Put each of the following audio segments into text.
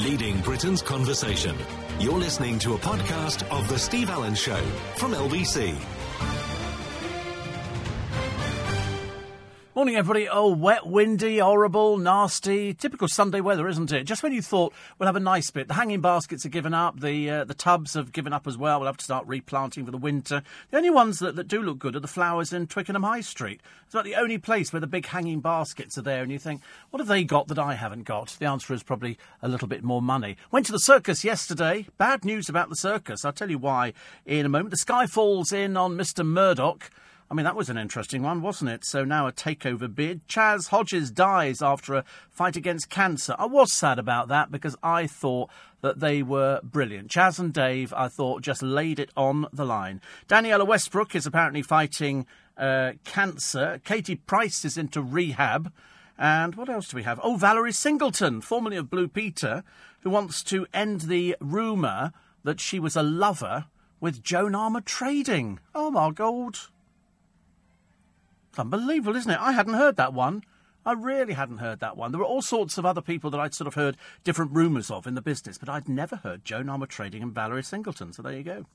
leading Britain's conversation. You're listening to a podcast of The Steve Allen Show from LBC. Morning, everybody. Oh, wet, windy, horrible, nasty. Typical Sunday weather, isn't it? Just when you thought we'll have a nice bit. The hanging baskets are given up. The uh, the tubs have given up as well. We'll have to start replanting for the winter. The only ones that, that do look good are the flowers in Twickenham High Street. It's about the only place where the big hanging baskets are there, and you think, what have they got that I haven't got? The answer is probably a little bit more money. Went to the circus yesterday. Bad news about the circus. I'll tell you why in a moment. The sky falls in on Mr. Murdoch. I mean, that was an interesting one, wasn't it? So now a takeover bid. Chas Hodges dies after a fight against cancer. I was sad about that because I thought that they were brilliant. Chas and Dave, I thought, just laid it on the line. Danniella Westbrook is apparently fighting uh, cancer. Katie Price is into rehab. And what else do we have? Oh, Valerie Singleton, formerly of Blue Peter, who wants to end the rumour that she was a lover with Joan Armatrading. Oh, my God. Unbelievable, isn't it? I hadn't heard that one. I really hadn't heard that one. There were all sorts of other people that I'd sort of heard different rumours of in the business, but I'd never heard Joan Armatrading and Valerie Singleton. So there you go.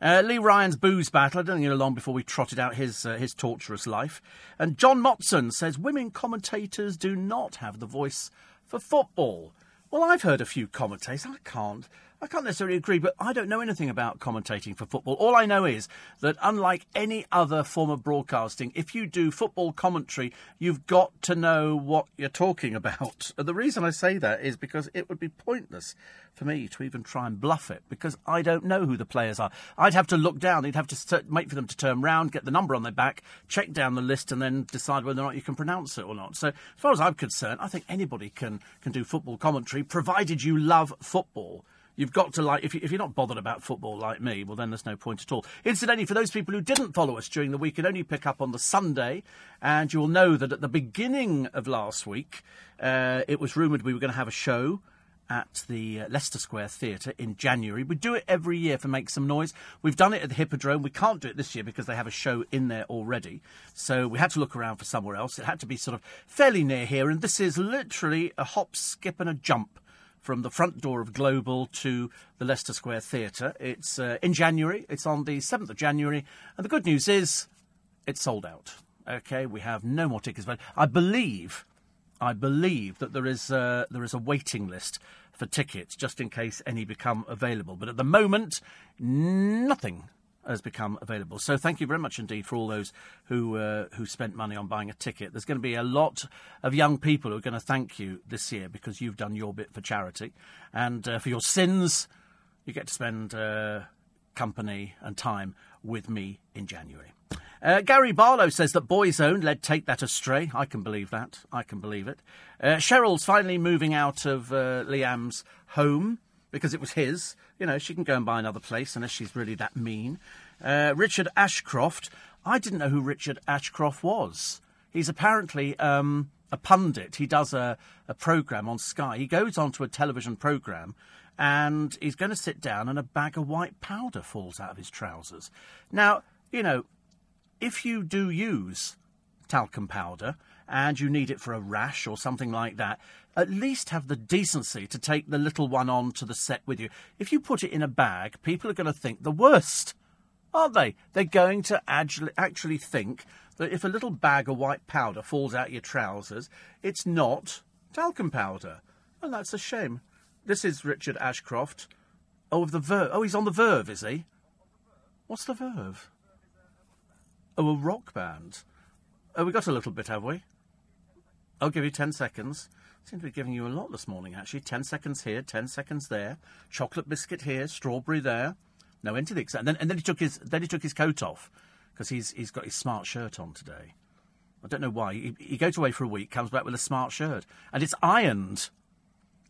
Uh, Lee Ryan's booze battle. I don't think it'll long before we trotted out his uh, his torturous life. And John Motson says women commentators do not have the voice for football. Well, I've heard a few commentators. I can't. I can't necessarily agree, but I don't know anything about commentating for football. All I know is that, unlike any other form of broadcasting, if you do football commentary, you've got to know what you're talking about. The reason I say that is because it would be pointless for me to even try and bluff it because I don't know who the players are. I'd have to look down, you'd have to wait for them to turn round, get the number on their back, check down the list, and then decide whether or not you can pronounce it or not. So, as far as I'm concerned, I think anybody can, can do football commentary provided you love football. You've got to like, if, you, if you're not bothered about football like me, well, then there's no point at all. Incidentally, for those people who didn't follow us during the week, and only pick up on the Sunday, and you'll know that at the beginning of last week, uh, it was rumoured we were going to have a show at the uh, Leicester Square Theatre in January. We do it every year for Make Some Noise. We've done it at the Hippodrome. We can't do it this year because they have a show in there already. So we had to look around for somewhere else. It had to be sort of fairly near here, and this is literally a hop, skip, and a jump from the front door of Global to the Leicester Square Theatre. It's uh, in January. It's on the 7th of January. And the good news is it's sold out. Okay, we have no more tickets. But I believe, I believe that there is, uh, there is a waiting list for tickets just in case any become available. But at the moment, nothing has become available. So thank you very much indeed for all those who uh, who spent money on buying a ticket. There's going to be a lot of young people who are going to thank you this year because you've done your bit for charity, and uh, for your sins, you get to spend uh, company and time with me in January. Uh, Gary Barlow says that Boyzone led Take That Astray. I can believe that. I can believe it. Uh, Cheryl's finally moving out of uh, Liam's home because it was his. You know, she can go and buy another place unless she's really that mean. Uh, Richard Ashcroft. I didn't know who Richard Ashcroft was. He's apparently um, a pundit. He does a, a program on Sky. He goes onto a television program and he's going to sit down and a bag of white powder falls out of his trousers. Now, you know, if you do use talcum powder and you need it for a rash or something like that, at least have the decency to take the little one on to the set with you. If you put it in a bag, people are going to think the worst, aren't they? They're going to actually, think that if a little bag of white powder falls out your trousers, it's not talcum powder. And that's a shame. This is Richard Ashcroft. Oh, of the Verve. Oh, he's on the Verve, is he? What's the Verve? Oh, a rock band. Oh, we got a little bit, have we? I'll give you ten seconds. Seem to be giving you a lot this morning, actually. Ten seconds here, ten seconds there. Chocolate biscuit here, strawberry there. No into the exam. And then, and then he took his then he took his coat off because he's he's got his smart shirt on today. I don't know why. He, he goes away for a week, comes back with a smart shirt, and it's ironed.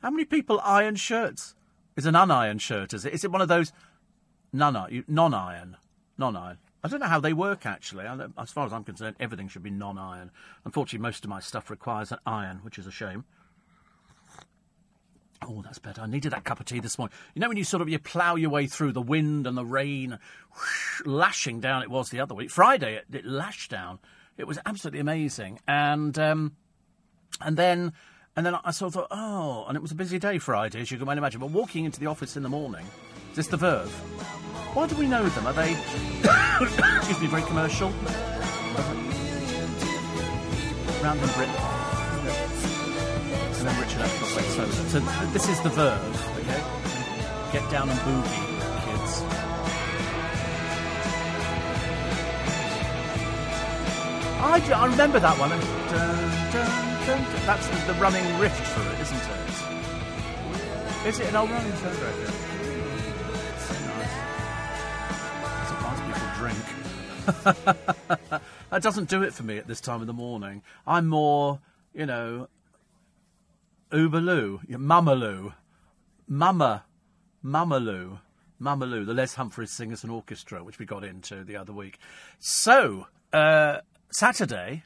How many people iron shirts? It's an unironed shirt, is it? Is it one of those non-iron? Non-iron. Non-iron. I don't know how they work actually. As far as I'm concerned, everything should be non-iron. Unfortunately, most of my stuff requires an iron, which is a shame. Oh, that's better. I needed that cup of tea this morning. You know when you sort of you plough your way through the wind and the rain, whoosh, lashing down. It was the other week. Friday it, it lashed down. It was absolutely amazing. And um, and then And then I sort of thought, oh, and it was a busy day Friday, as you can imagine. But walking into the office in the morning, this the Verve? Why do we know them? Are they, excuse me, very commercial? Round in Britain. And then Richard Ashcroft went so. This is the Verve, okay? Get down and boogie, kids. I I remember that one. and. That's the, the running riff for it, isn't it? Is it an old running? Yeah. Drink. that doesn't do it for me at this time of the morning. I'm more, you know, Uberloo, yeah, Mummaloo, Mama, Mummaloo, Mummaloo, the Les Humphries Singers and Orchestra, which we got into the other week. So, uh, Saturday,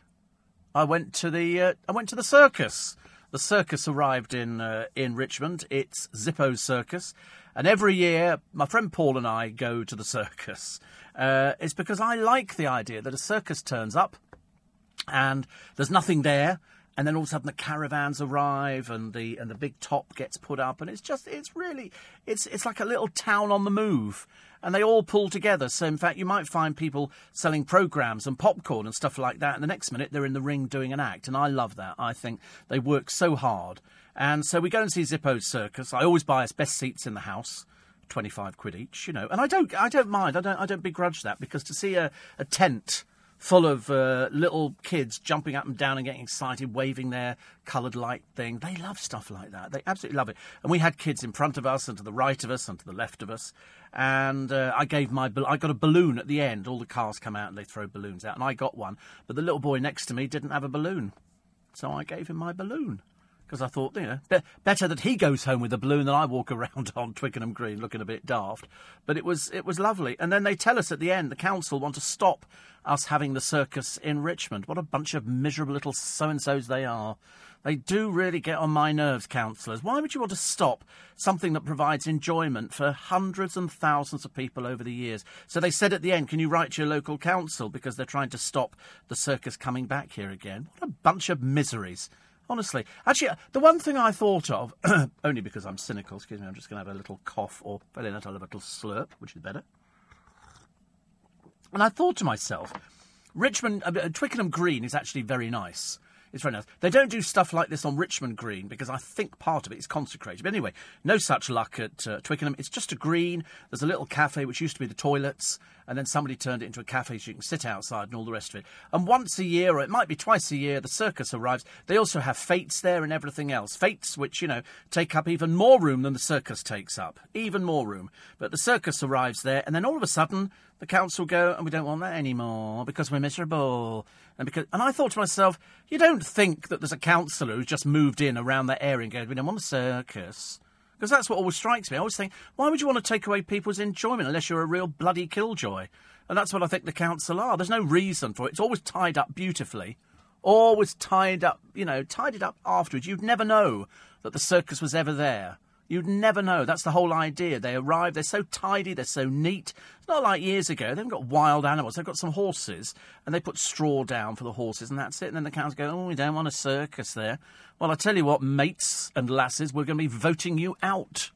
I went to the uh, I went to the circus. The circus arrived in uh, in Richmond. It's Zippo's Circus, and every year my friend Paul and I go to the circus. Uh, it's because I like the idea that a circus turns up and there's nothing there. And then all of a sudden the caravans arrive and the and the big top gets put up and it's just it's really it's it's like a little town on the move and they all pull together. So in fact you might find people selling programs and popcorn and stuff like that and the next minute they're in the ring doing an act and I love that. I think they work so hard. And so we go and see Zippo's circus. I always buy us best seats in the house. 25 quid each, you know. And I don't I don't mind. I don't I don't begrudge that because to see a, a tent full of uh, little kids jumping up and down and getting excited, waving their coloured light thing. They love stuff like that. They absolutely love it. And we had kids in front of us and to the right of us and to the left of us. And uh, I gave my I got a balloon at the end. All the cars come out and they throw balloons out, and I got one. But the little boy next to me didn't have a balloon, so I gave him my balloon because I thought, you know, be- better that he goes home with a balloon than I walk around on Twickenham Green looking a bit daft. But it was it was lovely. And then they tell us at the end the council want to stop us having the circus in Richmond. What a bunch of miserable little so and so's they are. They do really get on my nerves, councillors. Why would you want to stop something that provides enjoyment for hundreds and thousands of people over the years? So they said at the end, can you write to your local council because they're trying to stop the circus coming back here again? What a bunch of miseries. Honestly, actually, uh, the one thing I thought of, only because I'm cynical, excuse me, I'm just going to have a little cough or very not a little slurp, which is better. And I thought to myself, Richmond, uh, Twickenham Green is actually very nice. It's very nice. They don't do stuff like this on Richmond Green because I think part of it is consecrated. But anyway, no such luck at uh, Twickenham. It's just a green. There's a little cafe which used to be the toilets, and then somebody turned it into a cafe so you can sit outside and all the rest of it. And once a year, or it might be twice a year, the circus arrives. They also have fetes there and everything else. Fetes which, you know, take up even more room than the circus takes up. Even more room. But the circus arrives there, and then all of a sudden, the council go, and we don't want that anymore because we're miserable. And because, and I thought to myself, you don't think that there's a councillor who's just moved in around that area and goes, we don't want a circus. Because that's what always strikes me. I always think, why would you want to take away people's enjoyment unless you're a real bloody killjoy? And that's what I think the council are. There's no reason for it. It's always tied up beautifully. Always tied up, you know, tied it up afterwards. You'd never know that the circus was ever there. You'd never know. That's the whole idea. They arrive, they're so tidy, they're so neat. It's not like years ago. They haven't got wild animals. They've got some horses, and they put straw down for the horses, and that's it. And then the cows go, oh, we don't want a circus there. Well, I tell you what, mates and lasses, we're going to be voting you out.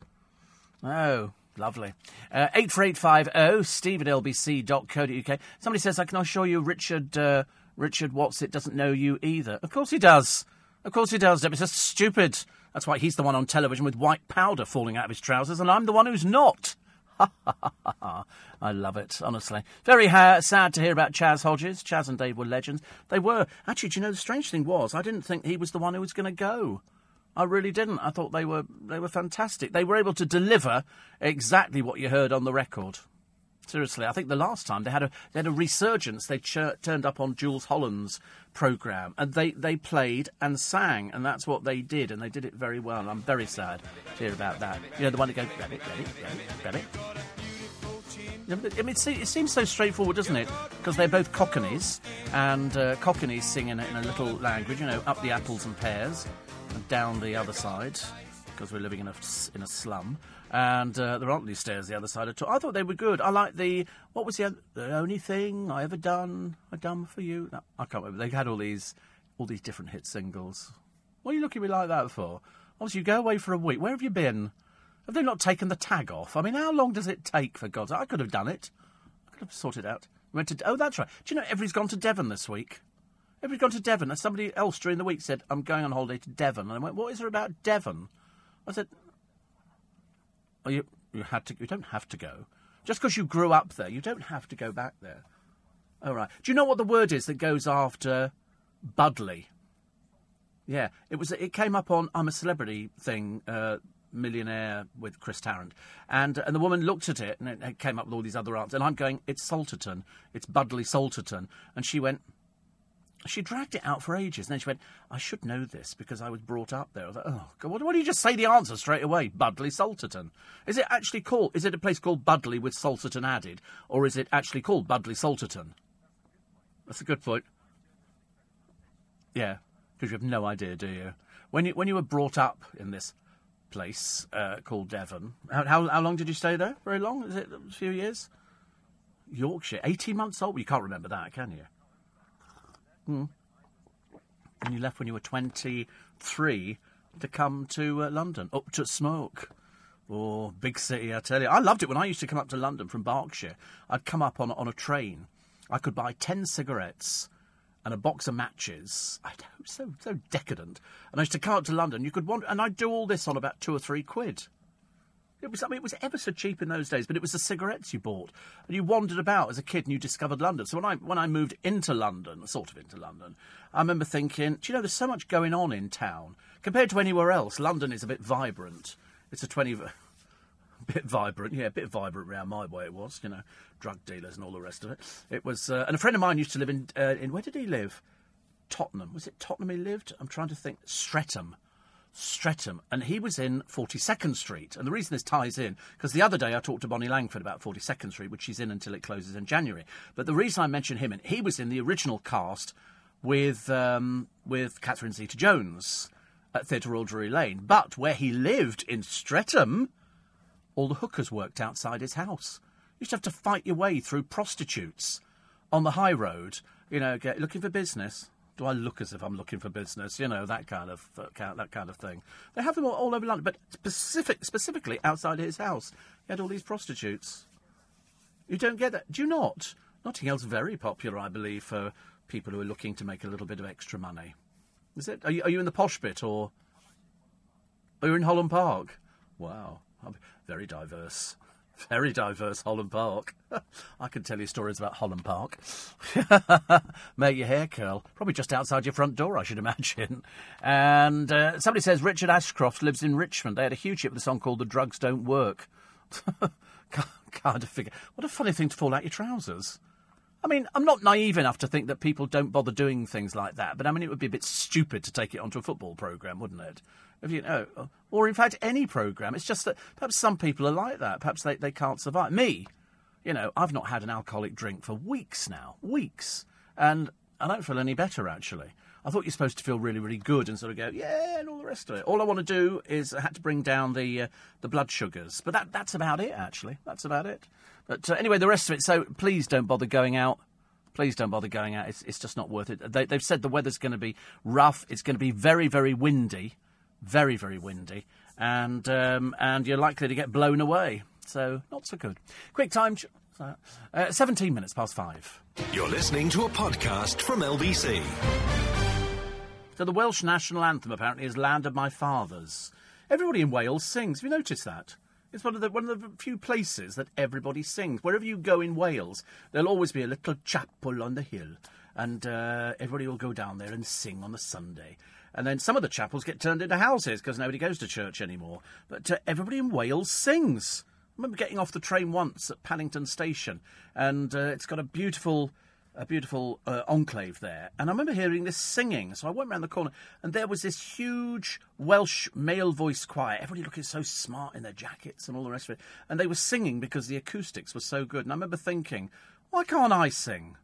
Oh, lovely. Uh, 84850 steve at lbc.co.uk. Somebody says, I can assure you Richard, uh, Richard Watsit doesn't know you either. Of course he does. Of course he does. It's just stupid. That's why he's the one on television with white powder falling out of his trousers, and I'm the one who's not. I love it, honestly. Very ha- sad to hear about Chas Hodges. Chas and Dave were legends. They were. Actually, do you know, the strange thing was, I didn't think he was the one who was going to go. I really didn't. I thought they were they were fantastic. They were able to deliver exactly what you heard on the record. Seriously, I think the last time they had a they had a resurgence. They ch- turned up on Jools Holland's program and they, they played and sang, and that's what they did, and they did it very well. I'm very sad to hear about that. You know, the one that goes rabbit, rabbit, rabbit, rabbit. I mean, it se- it seems so straightforward, doesn't it? Because they're both Cockneys, and uh, Cockneys sing in a, in a little language, you know, up the apples and pears, and down the other side, because we're living in a, in a slum. And uh, there aren't any stairs the other side at all. I thought they were good. I like the what was the the only thing I ever done I done for you. No, I can't remember. They had all these all these different hit singles. What are you looking at me like that for? Obviously, you go away for a week. Where have you been? Have they not taken the tag off? I mean, how long does it take, for God's? I could have done it. I could have sorted out. Went to. Oh, that's right. Do you know everybody's gone to Devon this week? Everybody's gone to Devon. Somebody else during the week said, I'm going on holiday to Devon. And I went, What is there about Devon? I said, you, you had to. You don't have to go. Just because you grew up there, you don't have to go back there. All right. Do you know what the word is that goes after Budleigh? Yeah, it was. It came up on I'm a Celebrity thing, uh, Millionaire with Chris Tarrant, and and the woman looked at it and it, it came up with all these other answers. And I'm going, it's Salterton, it's Budleigh Salterton, and she went. She dragged it out for ages, and then she went, "I should know this because I was brought up there." I was like, "Oh God, why don't you just say the answer straight away? Budleigh Salterton. Is it actually called? Is it a place called Budleigh with Salterton added, or is it actually called Budleigh Salterton?" That's a good point. Yeah, because you have no idea, do you? When you when you were brought up in this place uh, called Devon, how, how, how long did you stay there? Very long? Is it a few years? Yorkshire, eighteen months old. Well, you can't remember that, can you? Hmm. And you left when you were twenty-three to come to uh, London, up to smoke. Oh, big city, I tell you. I loved it when I used to come up to London from Berkshire. I'd come up on, on a train. I could buy 10 cigarettes and a box of matches. I know, so so decadent. And I used to come up to London. You could wander, and I'd do all this on about two or three quid. It was, I mean, it was ever so cheap in those days, but it was the cigarettes you bought, and you wandered about as a kid, and you discovered London. So when I when I moved into London, sort of into London, I remember thinking, do you know, there's so much going on in town compared to anywhere else. London is a bit vibrant. It's a twenty. bit vibrant, yeah, a bit vibrant around my way. It was, you know, drug dealers and all the rest of it. It was, uh, and a friend of mine used to live in, uh, in where did he live? Tottenham. Was it Tottenham he lived? I'm trying to think. Streatham. Streatham, and he was in 42nd Street. And the reason this ties in, because the other day I talked to Bonnie Langford about 42nd Street, which she's in until it closes in January. But the reason I mention him, and he was in the original cast with um, with Catherine Zeta-Jones at Theatre Royal Drury Lane. But where he lived in Streatham, all the hookers worked outside his house. You used to have to fight your way through prostitutes on the high road, you know, get, looking for business. Do I look as if I'm looking for business? You know, that kind of uh, that kind of thing. They have them all, all over London, but specific, specifically outside his house, he had all these prostitutes. You don't get that, do you not? Notting Hill's very popular, I believe, for people who are looking to make a little bit of extra money. Is it? Are you, are you in the posh bit, or are you in Holland Park? Wow, very diverse. Very diverse Holland Park. I can tell you stories about Holland Park. Make your hair curl. Probably just outside your front door, I should imagine. And uh, somebody says Richard Ashcroft lives in Richmond. They had a huge hit with a song called The Drugs Don't Work. kind of figure. What a funny thing to fall out your trousers. I mean, I'm not naive enough to think that people don't bother doing things like that, but I mean, it would be a bit stupid to take it onto a football programme, wouldn't it? You know, or in fact, any programme. It's just that perhaps some people are like that. Perhaps they, they can't survive. Me, you know, I've not had an alcoholic drink for weeks now. Weeks. And I don't feel any better, actually. I thought you're supposed to feel really, really good and sort of go, yeah, and all the rest of it. All I want to do is I had to bring down the uh, the blood sugars, but that that's about it. Actually, that's about it. But uh, anyway, the rest of it. So please don't bother going out. Please don't bother going out. It's it's just not worth it. They, they've said the weather's going to be rough. It's going to be very, very windy, very, very windy, and um, and you're likely to get blown away. So not so good. Quick time. Uh, 17 minutes past five. You're listening to a podcast from LBC. So the Welsh national anthem apparently is "Land of My Fathers." Everybody in Wales sings. Have you noticed that? It's one of the one of the few places that everybody sings. Wherever you go in Wales, there'll always be a little chapel on the hill, and uh, everybody will go down there and sing on the Sunday. And then some of the chapels get turned into houses because nobody goes to church anymore. But uh, everybody in Wales sings. I remember getting off the train once at Paddington Station, and uh, it's got a beautiful a beautiful uh, enclave there. And I remember hearing this singing. So I went round the corner, and there was this huge Welsh male voice choir. Everybody looking so smart in their jackets and all the rest of it. And they were singing because the acoustics were so good. And I remember thinking, why can't I sing?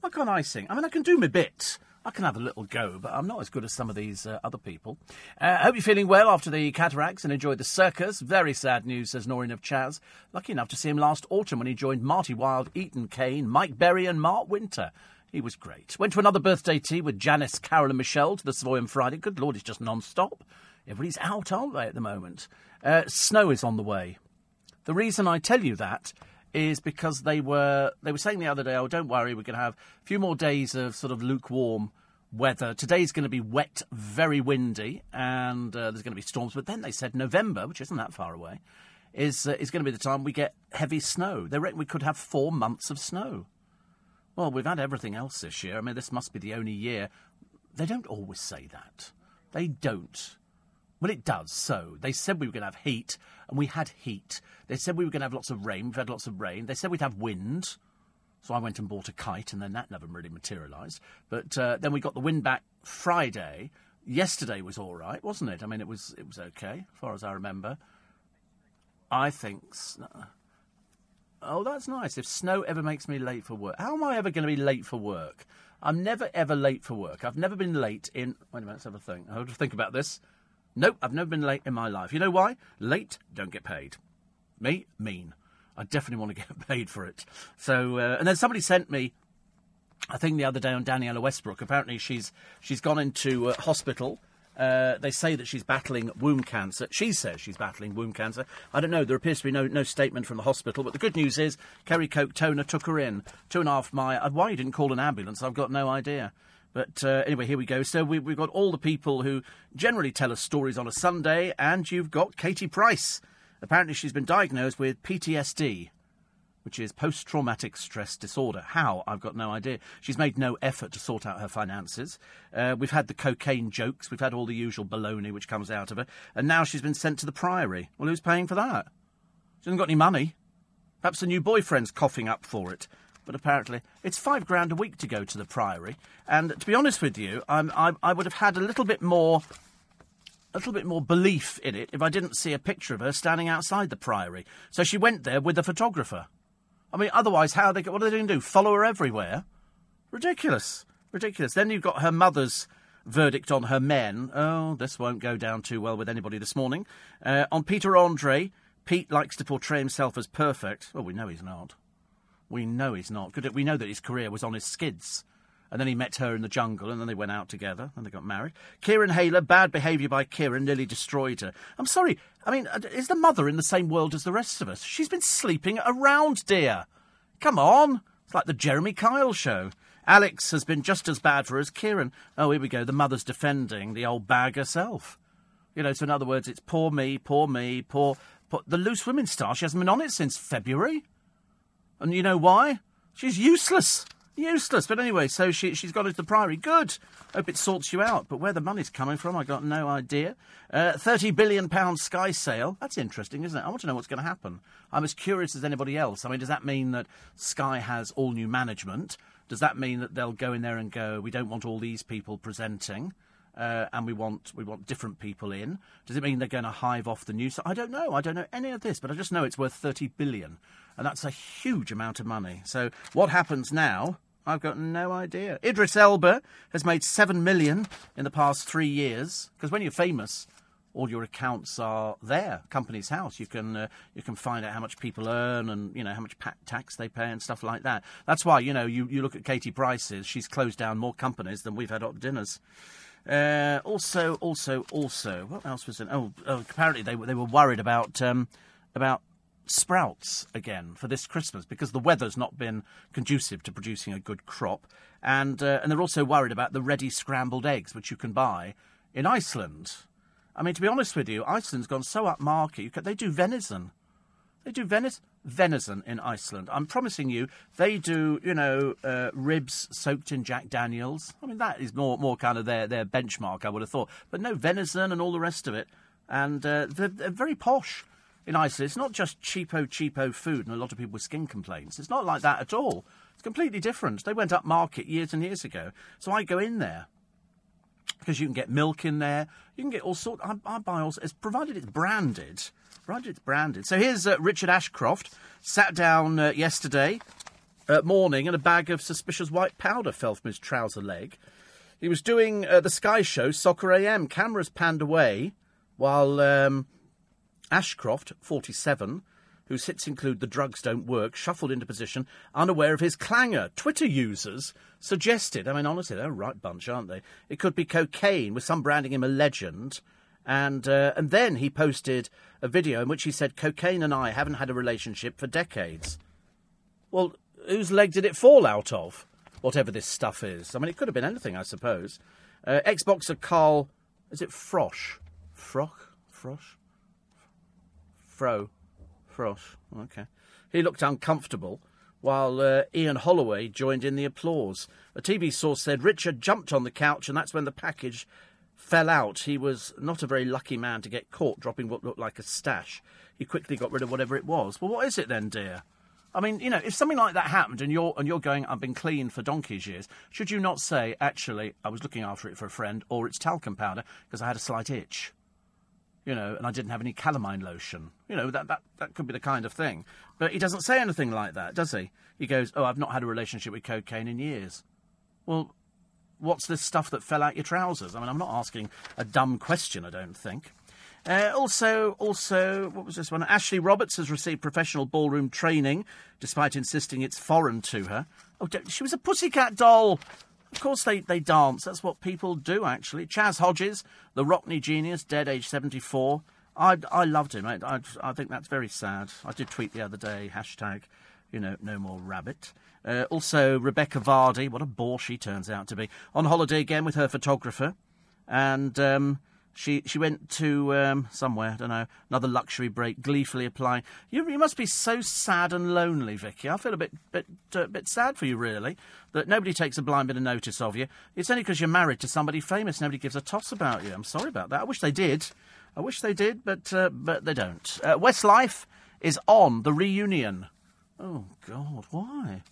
Why can't I sing? I mean, I can do my bit. I can have a little go, but I'm not as good as some of these uh, other people. I uh, hope you're feeling well after the cataracts and enjoyed the circus. Very sad news, says Noreen of Chas. Lucky enough to see him last autumn when he joined Marty Wilde, Eden Kane, Mike Berry, and Mark Wynter. He was great. Went to another birthday tea with Janice, Carol, and Michelle to the Savoy on Friday. Good Lord, it's just non stop. Everybody's out, aren't they, at the moment? Uh, snow is on the way. The reason I tell you that is because they were they were saying the other day, oh, don't worry, we're going to have a few more days of sort of lukewarm weather. Today's going to be wet, very windy, and uh, there's going to be storms. But then they said November, which isn't that far away, is uh, is going to be the time we get heavy snow. They reckon we could have four months of snow. Well, we've had everything else this year. I mean, this must be the only year. They don't always say that. They don't. Well, it does. So they said we were going to have heat, and we had heat. They said we were going to have lots of rain. We've had lots of rain. They said we'd have wind. So I went and bought a kite, and then that never really materialised. But uh, then we got the wind back Friday. Yesterday was all right, wasn't it? I mean, it was it was okay, as far as I remember. I think. Oh, that's nice. If snow ever makes me late for work, how am I ever going to be late for work? I'm never ever late for work. I've never been late in. Wait a minute, let's have a think. I have to think about this. Nope, I've never been late in my life. You know why? Late, don't get paid. Me, mean. I definitely want to get paid for it. So, uh, and then somebody sent me I think the other day on Danniella Westbrook. Apparently, she's she's gone into uh, hospital. Uh, they say that she's battling womb cancer. She says she's battling womb cancer. I don't know. There appears to be no, no statement from the hospital. But the good news is Kerry Katona took her in. Two and a half mile. Uh, why you didn't call an ambulance, I've got no idea. But uh, anyway, here we go. So we, we've got all the people who generally tell us stories on a Sunday, and you've got Katie Price. Apparently, she's been diagnosed with PTSD which is post traumatic stress disorder. How? I've got no idea. She's made no effort to sort out her finances. Uh, we've had the cocaine jokes, we've had all the usual baloney which comes out of her, and now she's been sent to the Priory. Well, who's paying for that? She hasn't got any money. Perhaps the new boyfriend's coughing up for it. But apparently, it's five grand a week to go to the Priory. And to be honest with you, I, I would have had a little bit more a little bit more belief in it if I didn't see a picture of her standing outside the Priory. So she went there with a photographer. I mean, otherwise, how they? What are they going to do? Follow her everywhere? Ridiculous, ridiculous. Then you've got her mother's verdict on her men. Oh, this won't go down too well with anybody this morning. Uh, on Peter Andre, Pete likes to portray himself as perfect. Well, we know he's not. We know he's not. We know that his career was on his skids. And then he met her in the jungle, and then they went out together, and they got married. Kieran Hayler, bad behaviour by Kieran, nearly destroyed her. I'm sorry. I mean, uh, is the mother in the same world as the rest of us? She's been sleeping around, dear. Come on. It's like the Jeremy Kyle show. Alex has been just as bad for us. Kieran, oh, here we go. The mother's defending the old bag herself. You know, so in other words, it's poor me, poor me, poor. poor the Loose Women star, she hasn't been on it since February. And you know why? She's useless. Useless. But anyway, so she, she's got into the Priory. Good. Hope it sorts you out. But where the money's coming from, I got no idea. Uh, £30 billion Sky sale. That's interesting, isn't it? I want to know what's going to happen. I'm as curious as anybody else. I mean, does that mean that Sky has all new management? Does that mean that they'll go in there and go, we don't want all these people presenting? Uh, and we want we want different people in. Does it mean they're going to hive off the news? I don't know. I don't know any of this, but I just know it's worth thirty billion, and that's a huge amount of money. So what happens now? I've got no idea. Idris Elba has made seven million in the past three years. Because when you're famous, all your accounts are there, Companies House. You can uh, you can find out how much people earn and you know how much tax they pay and stuff like that. That's why you know you, you look at Katie Price's. She's closed down more companies than we've had hot dinners. Uh, also, also, also, what else was it? Oh, oh apparently they they were worried about um, about sprouts again for this Christmas because the weather's not been conducive to producing a good crop, and uh, and they're also worried about the ready scrambled eggs which you can buy in Iceland. I mean, to be honest with you, Iceland's gone so upmarket. Can, they do venison. They do venison venison in Iceland. I'm promising you, they do, you know, uh, ribs soaked in Jack Daniels. I mean, that is more, more kind of their, their benchmark, I would have thought. But no, venison and all the rest of it. And uh, they're, they're, very posh in Iceland. It's not just cheapo, cheapo food and a lot of people with skin complaints. It's not like that at all. It's completely different. They went up market years and years ago. So I go in there because you can get milk in there. You can get all sorts. I, I buy all sorts, provided it's branded. Provided it's branded. So here's uh, Richard Ashcroft. Sat down uh, yesterday uh, morning and a bag of suspicious white powder fell from his trouser leg. He was doing uh, the Sky Show, Soccer AM. Cameras panned away while um, Ashcroft, 47, whose hits include The Drugs Don't Work, shuffled into position, unaware of his clangor. Twitter users suggested, I mean, honestly, they're a right bunch, aren't they? It could be cocaine, with some branding him a legend. And, uh, and then he posted a video in which he said, Cocaine and I haven't had a relationship for decades. Well, whose leg did it fall out of? Whatever this stuff is. I mean, it could have been anything, I suppose. Uh, Xboxer Carl, is it Frosh? Froch? Frosh? Fro. Frosh. Okay. He looked uncomfortable, while uh, Ian Holloway joined in the applause. A TV source said Richard jumped on the couch, and that's when the package fell out. He was not a very lucky man to get caught dropping what looked like a stash. He quickly got rid of whatever it was. Well, what is it then, dear? I mean, you know, if something like that happened and you're and you're going, I've been clean for donkey's years, should you not say, actually, I was looking after it for a friend, or it's talcum powder because I had a slight itch, you know, and I didn't have any calamine lotion, you know, that that that could be the kind of thing. But he doesn't say anything like that, does he? He goes, oh, I've not had a relationship with cocaine in years. Well, what's this stuff that fell out your trousers? I mean, I'm not asking a dumb question, I don't think. Uh, also, also, what was this one? Ashley Roberts has received professional ballroom training, despite insisting it's foreign to her. Oh, she was a pussycat doll. Of course, they, they dance. That's what people do, actually. Chas Hodges, the Rockney genius, dead age 74. I, I loved him. I, I, I think that's very sad. I did tweet the other day, hashtag, you know, no more rabbit. Uh, also, Rebecca Vardy, what a bore she turns out to be, on holiday again with her photographer. And um, she she went to um, somewhere, I don't know, another luxury break, gleefully applying. You, you must be so sad and lonely, Vicky. I feel a bit bit uh, bit sad for you, really, that nobody takes a blind bit of notice of you. It's only because you're married to somebody famous. Nobody gives a toss about you. I'm sorry about that. I wish they did. I wish they did, but uh, but they don't. Uh, Westlife is on the reunion. Oh God, why?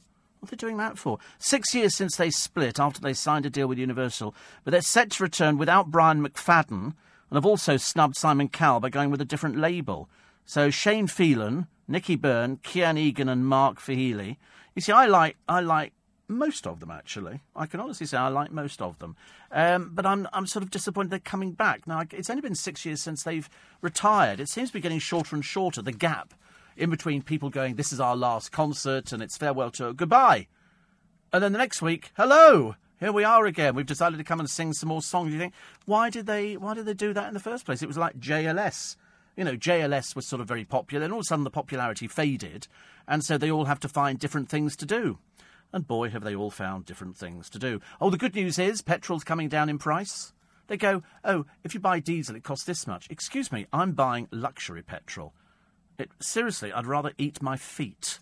Are they doing that for? Six years since they split after they signed a deal with Universal, but they're set to return without Brian McFadden and have also snubbed Simon Cowell by going with a different label. So Shane Filan, Nicky Byrne, Kian Egan, and Mark Feehily. You see, I like I like most of them actually. I can honestly say I like most of them, um, but I'm I'm sort of disappointed they're coming back. Now it's only been six years since they've retired. It seems to be getting shorter and shorter. The gap in between people going, this is our last concert and it's farewell to goodbye. And then the next week, hello, here we are again. We've decided to come and sing some more songs. You think, why did they, why did they do that in the first place? It was like JLS. You know, JLS was sort of very popular, and all of a sudden the popularity faded, and so they all have to find different things to do. And boy, have they all found different things to do. Oh, the good news is petrol's coming down in price. They go, oh, if you buy diesel, it costs this much. Excuse me, I'm buying luxury petrol. It, seriously, I'd rather eat my feet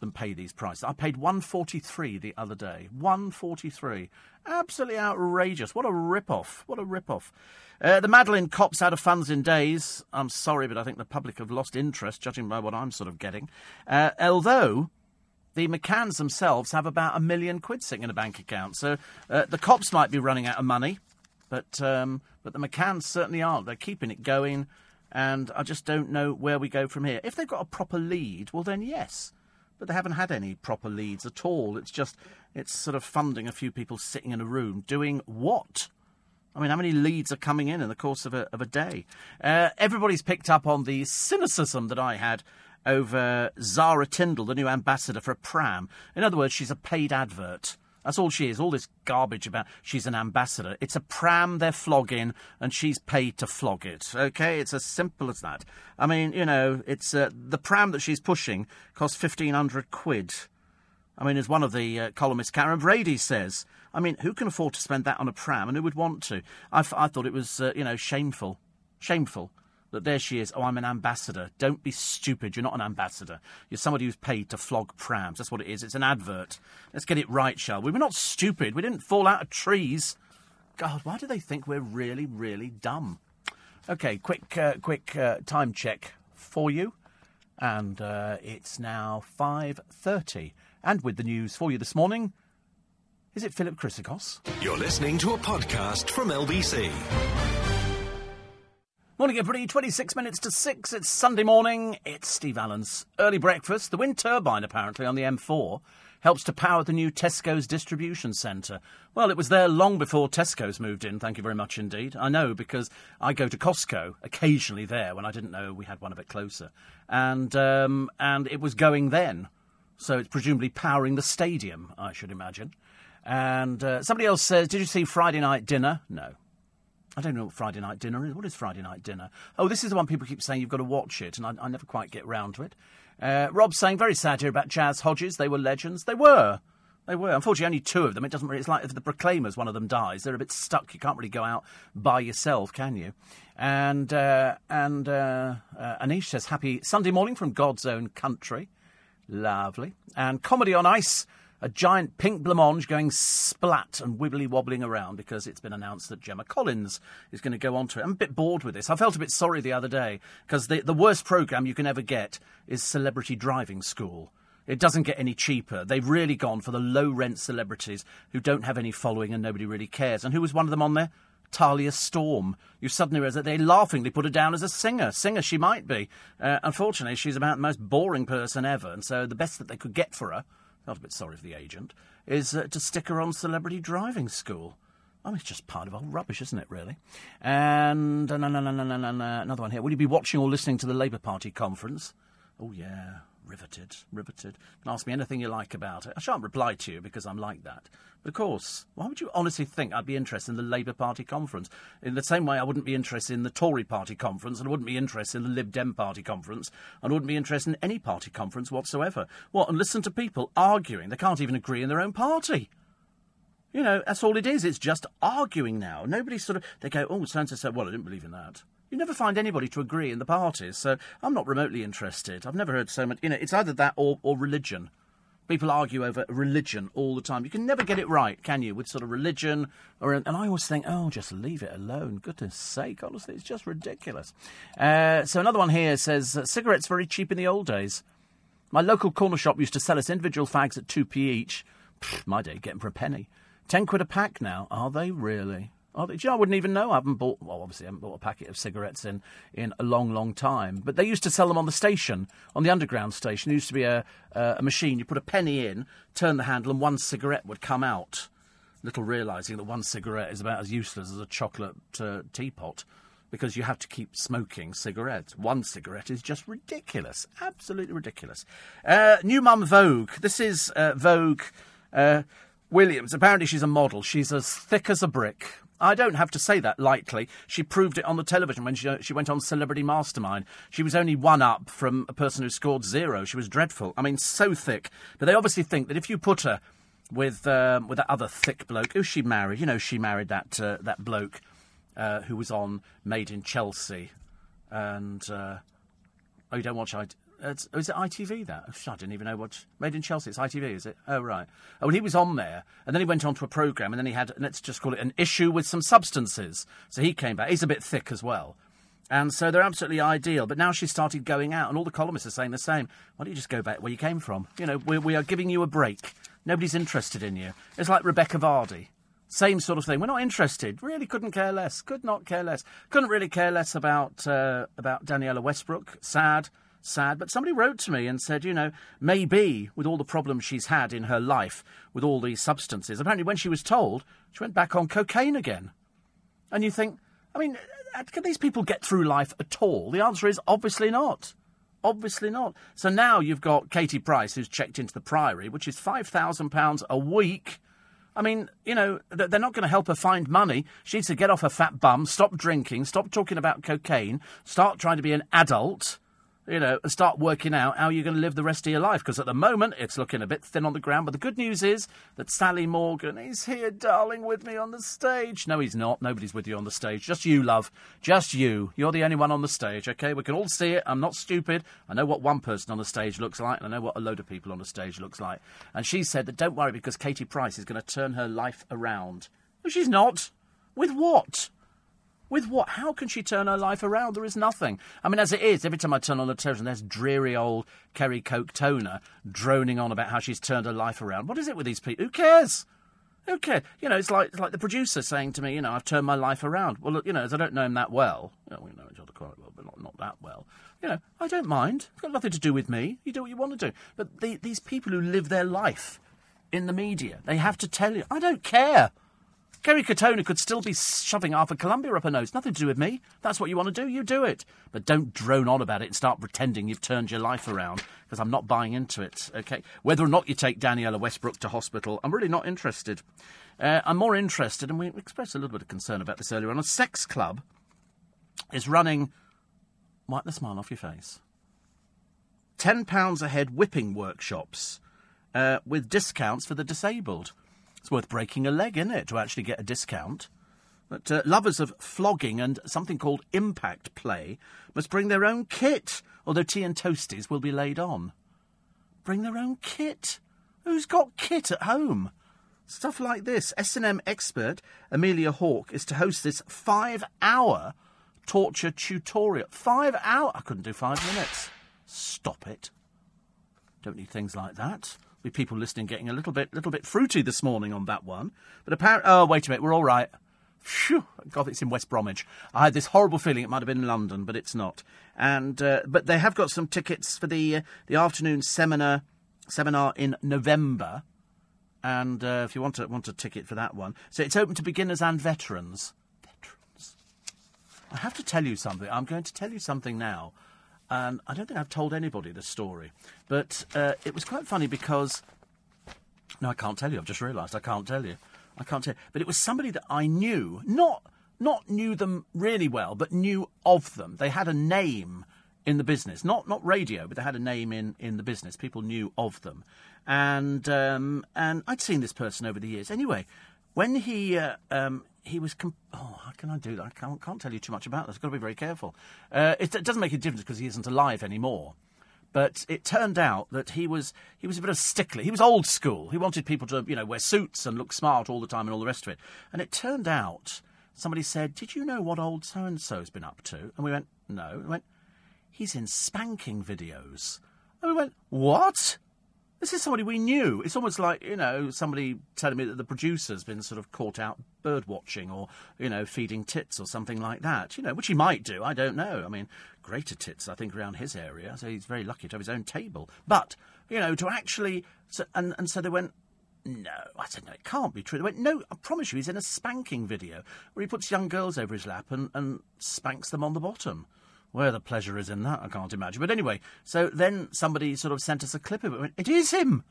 than pay these prices. I paid 143 the other day. 143. Absolutely outrageous. What a rip-off. What a rip-off. Uh, the Madeleine cops out of funds in days. I'm sorry, but I think the public have lost interest, judging by what I'm sort of getting. Uh, although the McCanns themselves have about a million quid sitting in a bank account. So uh, the cops might be running out of money, but um, but the McCanns certainly aren't. They're keeping it going and I just don't know where we go from here. If they've got a proper lead, well, then yes. But they haven't had any proper leads at all. It's just, it's sort of funding a few people sitting in a room doing what? I mean, how many leads are coming in in the course of a, of a day? Uh, everybody's picked up on the cynicism that I had over Zara Tindall, the new ambassador for a pram. In other words, she's a paid advert. That's all she is. All this garbage about she's an ambassador. It's a pram they're flogging, and she's paid to flog it. Okay, it's as simple as that. I mean, you know, it's uh, the pram that she's pushing costs fifteen hundred quid. I mean, as one of the uh, columnists, Karren Brady says. I mean, who can afford to spend that on a pram, and who would want to? I, I thought it was, uh, you know, shameful, shameful that there she is. Oh, I'm an ambassador. Don't be stupid. You're not an ambassador. You're somebody who's paid to flog prams. That's what it is. It's an advert. Let's get it right, shall we? We're not stupid. We didn't fall out of trees. God, why do they think we're really, really dumb? Okay, quick, uh, quick uh, time check for you, and uh, it's now five thirty. And with the news for you this morning, is it Philip Chrysikos? You're listening to a podcast from LBC. Morning, everybody. 26 minutes to 6. It's Sunday morning. It's Steve Allen's early breakfast. The wind turbine, apparently, on the M4 helps to power the new Tesco's distribution centre. Well, it was there long before Tesco's moved in, thank you very much indeed. I know because I go to Costco occasionally there when I didn't know we had one a bit closer. And, um, and it was going then. So it's presumably powering the stadium, I should imagine. And uh, somebody else says, Did you see Friday night dinner? No. I don't know what Friday night dinner is. What is Friday night dinner? Oh, this is the one people keep saying you've got to watch it, and I, I never quite get round to it. Uh, Rob saying, very sad here about Chas Hodges. They were legends. They were. They were. Unfortunately, only two of them. It doesn't really. It's like if the Proclaimers, one of them dies, they're a bit stuck. You can't really go out by yourself, can you? And uh, and uh, uh Anish says, "Happy Sunday morning from God's own country." Lovely. And comedy on ice a giant pink blancmange going splat and wibbly wobbling around because it's been announced that Gemma Collins is going to go on to it. I'm a bit bored with this. I felt a bit sorry the other day because the, the worst programme you can ever get is Celebrity Driving School. It doesn't get any cheaper. They've really gone for the low rent celebrities who don't have any following and nobody really cares. And who was one of them on there? Talia Storm. You suddenly realise that they laughingly put her down as a singer. Singer she might be. Uh, unfortunately, she's about the most boring person ever, and so the best that they could get for her felt a bit sorry for the agent, is uh, to stick her on celebrity driving school. I mean, it's just part of old rubbish, isn't it, really? And uh, no, no, no, no, no, no, another one here. Will you be watching or listening to the Labour Party conference? Oh, yeah riveted, riveted. You can ask me anything you like about it. I shan't reply to you because I'm like that. But of course, why would you honestly think I'd be interested in the Labour Party conference? In the same way, I wouldn't be interested in the Tory Party conference, and I wouldn't be interested in the Lib Dem Party conference, and I wouldn't be interested in any party conference whatsoever. What? And listen to people arguing. They can't even agree in their own party. You know, that's all it is. It's just arguing now. Nobody sort of, they go, oh, so and so said, well, I didn't believe in that. You never find anybody to agree in the parties, so I'm not remotely interested. I've never heard so much. You know, it's either that or, or religion. People argue over religion all the time. You can never get it right, can you? With sort of religion, or and I always think, oh, just leave it alone. Goodness sake, honestly, it's just ridiculous. Uh, so another one here says uh, cigarettes very cheap in the old days. My local corner shop used to sell us individual fags at two p each. Pfft, my day, getting for a penny. Ten quid a pack now. Are they really? Oh, you know, I wouldn't even know. I haven't bought, well, obviously, I haven't bought a packet of cigarettes in, in a long, long time. But they used to sell them on the station, on the underground station. There used to be a, uh, a machine. You put a penny in, turn the handle, and one cigarette would come out. Little realising that one cigarette is about as useless as a chocolate uh, teapot because you have to keep smoking cigarettes. One cigarette is just ridiculous. Absolutely ridiculous. Uh, new Mum Vogue. This is uh, Vogue. Uh, Williams. Apparently, she's a model. She's as thick as a brick. I don't have to say that lightly. She proved it on the television when she, she went on Celebrity Mastermind. She was only one up from a person who scored zero. She was dreadful. I mean, so thick. But they obviously think that if you put her with um, with that other thick bloke, who she married, you know, she married that uh, that bloke uh, who was on Made in Chelsea, and uh, oh, you don't watch I. It's, is it ITV that? Oh, I didn't even know what. Made in Chelsea, it's ITV, is it? Oh, right. Oh, well, he was on there, and then he went on to a programme, and then he had, let's just call it an issue with some substances. So he came back. He's a bit thick as well. And so they're absolutely ideal. But now she's started going out, and all the columnists are saying the same. Why don't you just go back where you came from? You know, we, we are giving you a break. Nobody's interested in you. It's like Rebecca Vardy. Same sort of thing. We're not interested. Really couldn't care less. Could not care less. Couldn't really care less about uh, about Danniella Westbrook. Sad sad. But somebody wrote to me and said, you know, maybe with all the problems she's had in her life with all these substances, apparently when she was told, she went back on cocaine again. And you think, I mean, uh, can these people get through life at all? The answer is obviously not. Obviously not. So now you've got Katie Price, who's checked into the Priory, which is £5,000 a week. I mean, you know, they're not going to help her find money. She needs to get off her fat bum, stop drinking, stop talking about cocaine, start trying to be an adult you know, and start working out how you're going to live the rest of your life. Because at the moment, it's looking a bit thin on the ground. But the good news is that Sally Morgan is here, darling, with me on the stage. No, he's not. Nobody's with you on the stage. Just you, love. Just you. You're the only one on the stage, okay? We can all see it. I'm not stupid. I know what one person on the stage looks like, and I know what a load of people on the stage looks like. And she said that don't worry because Katie Price is going to turn her life around. She's not. With what? With what? How can she turn her life around? There is nothing. I mean, as it is, every time I turn on the television, there's dreary old Kerry Katona droning on about how she's turned her life around. What is it with these people? Who cares? Who cares? You know, it's like it's like the producer saying to me, you know, I've turned my life around. Well, you know, as I don't know him that well, you know, we know each other quite well, but not, not that well. You know, I don't mind. It's got nothing to do with me. You do what you want to do. But the, these people who live their life in the media. They have to tell you. I don't care. Kerry Katona could still be shoving half a Colombia up her nose. Nothing to do with me. That's what you want to do, you do it. But don't drone on about it and start pretending you've turned your life around, because I'm not buying into it, okay? Whether or not you take Danniella Westbrook to hospital, I'm really not interested. Uh, I'm more interested, and we expressed a little bit of concern about this earlier on, a sex club is running. Wipe the smile off your face. £10 a head whipping workshops uh, with discounts for the disabled. It's worth breaking a leg, isn't it, to actually get a discount? But uh, lovers of flogging and something called impact play must bring their own kit, although tea and toasties will be laid on. Bring their own kit? Who's got kit at home? Stuff like this. S&M expert Amelia Hawke is to host this five-hour torture tutorial. Five hour? I couldn't do five minutes. Stop it. Don't need things like that. Be people listening getting a little bit, little bit fruity this morning on that one. But apparently, oh wait a minute, we're all right. Phew, God, it's in West Bromwich. I had this horrible feeling it might have been in London, but it's not. And uh, but they have got some tickets for the uh, the afternoon seminar seminar in November. And uh, if you want to want a ticket for that one, so it's open to beginners and veterans. Veterans. I have to tell you something. I'm going to tell you something now. And I don't think I've told anybody the story, but uh, it was quite funny because no, I can't tell you. I've just realised I can't tell you. I can't tell you. But it was somebody that I knew, not not knew them really well, but knew of them. They had a name in the business, not not radio, but they had a name in, in the business. People knew of them, and um, and I'd seen this person over the years. Anyway, when he uh, um, he was. Comp- oh, how can I do that? I can't, can't tell you too much about this. I've got to be very careful. Uh, it, it, doesn't make a difference because he isn't alive anymore. But it turned out that he was he was a bit of a stickler. He was old school. He wanted people to you know wear suits and look smart all the time and all the rest of it. And it turned out somebody said, "Did you know what old so and so's been up to?" And we went, "No." We went, "He's in spanking videos." And we went, "What?" This is somebody we knew. It's almost like, you know, somebody telling me that the producer's been sort of caught out bird watching or, you know, feeding tits or something like that, you know, which he might do. I don't know. I mean, greater tits, I think, around his area, so he's very lucky to have his own table. But, you know, to actually. So, and, and so they went, no. I said, no, it can't be true. They went, no, I promise you, he's in a spanking video where he puts young girls over his lap and, and spanks them on the bottom. Where the pleasure is in that, I can't imagine. But anyway, so then somebody sort of sent us a clip of it. It is him.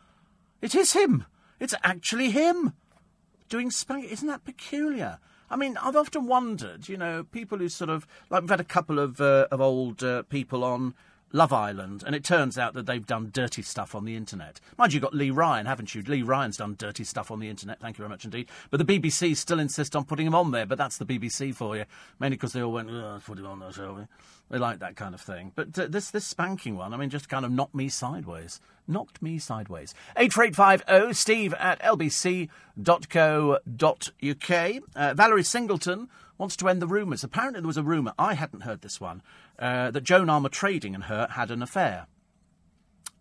It is him. It's actually him doing spank. Isn't that peculiar? I mean, I've often wondered, you know, people who sort of like we've had a couple of uh, of old uh, people on Love Island, and it turns out that they've done dirty stuff on the internet. Mind you, you've got Lee Ryan, haven't you? Lee Ryan's done dirty stuff on the internet. Thank you very much indeed. But the BBC still insist on putting him on there. But that's the BBC for you, mainly because they all went, oh, "Put him on there, shall we?" They like that kind of thing. But uh, this this spanking one, I mean, just kind of knocked me sideways. Knocked me sideways. Eight four eight five zero Steve at lbc.co.uk. Uh, Valerie Singleton wants to end the rumours. Apparently, there was a rumour, I hadn't heard this one, uh, that Joan Armatrading and her had an affair.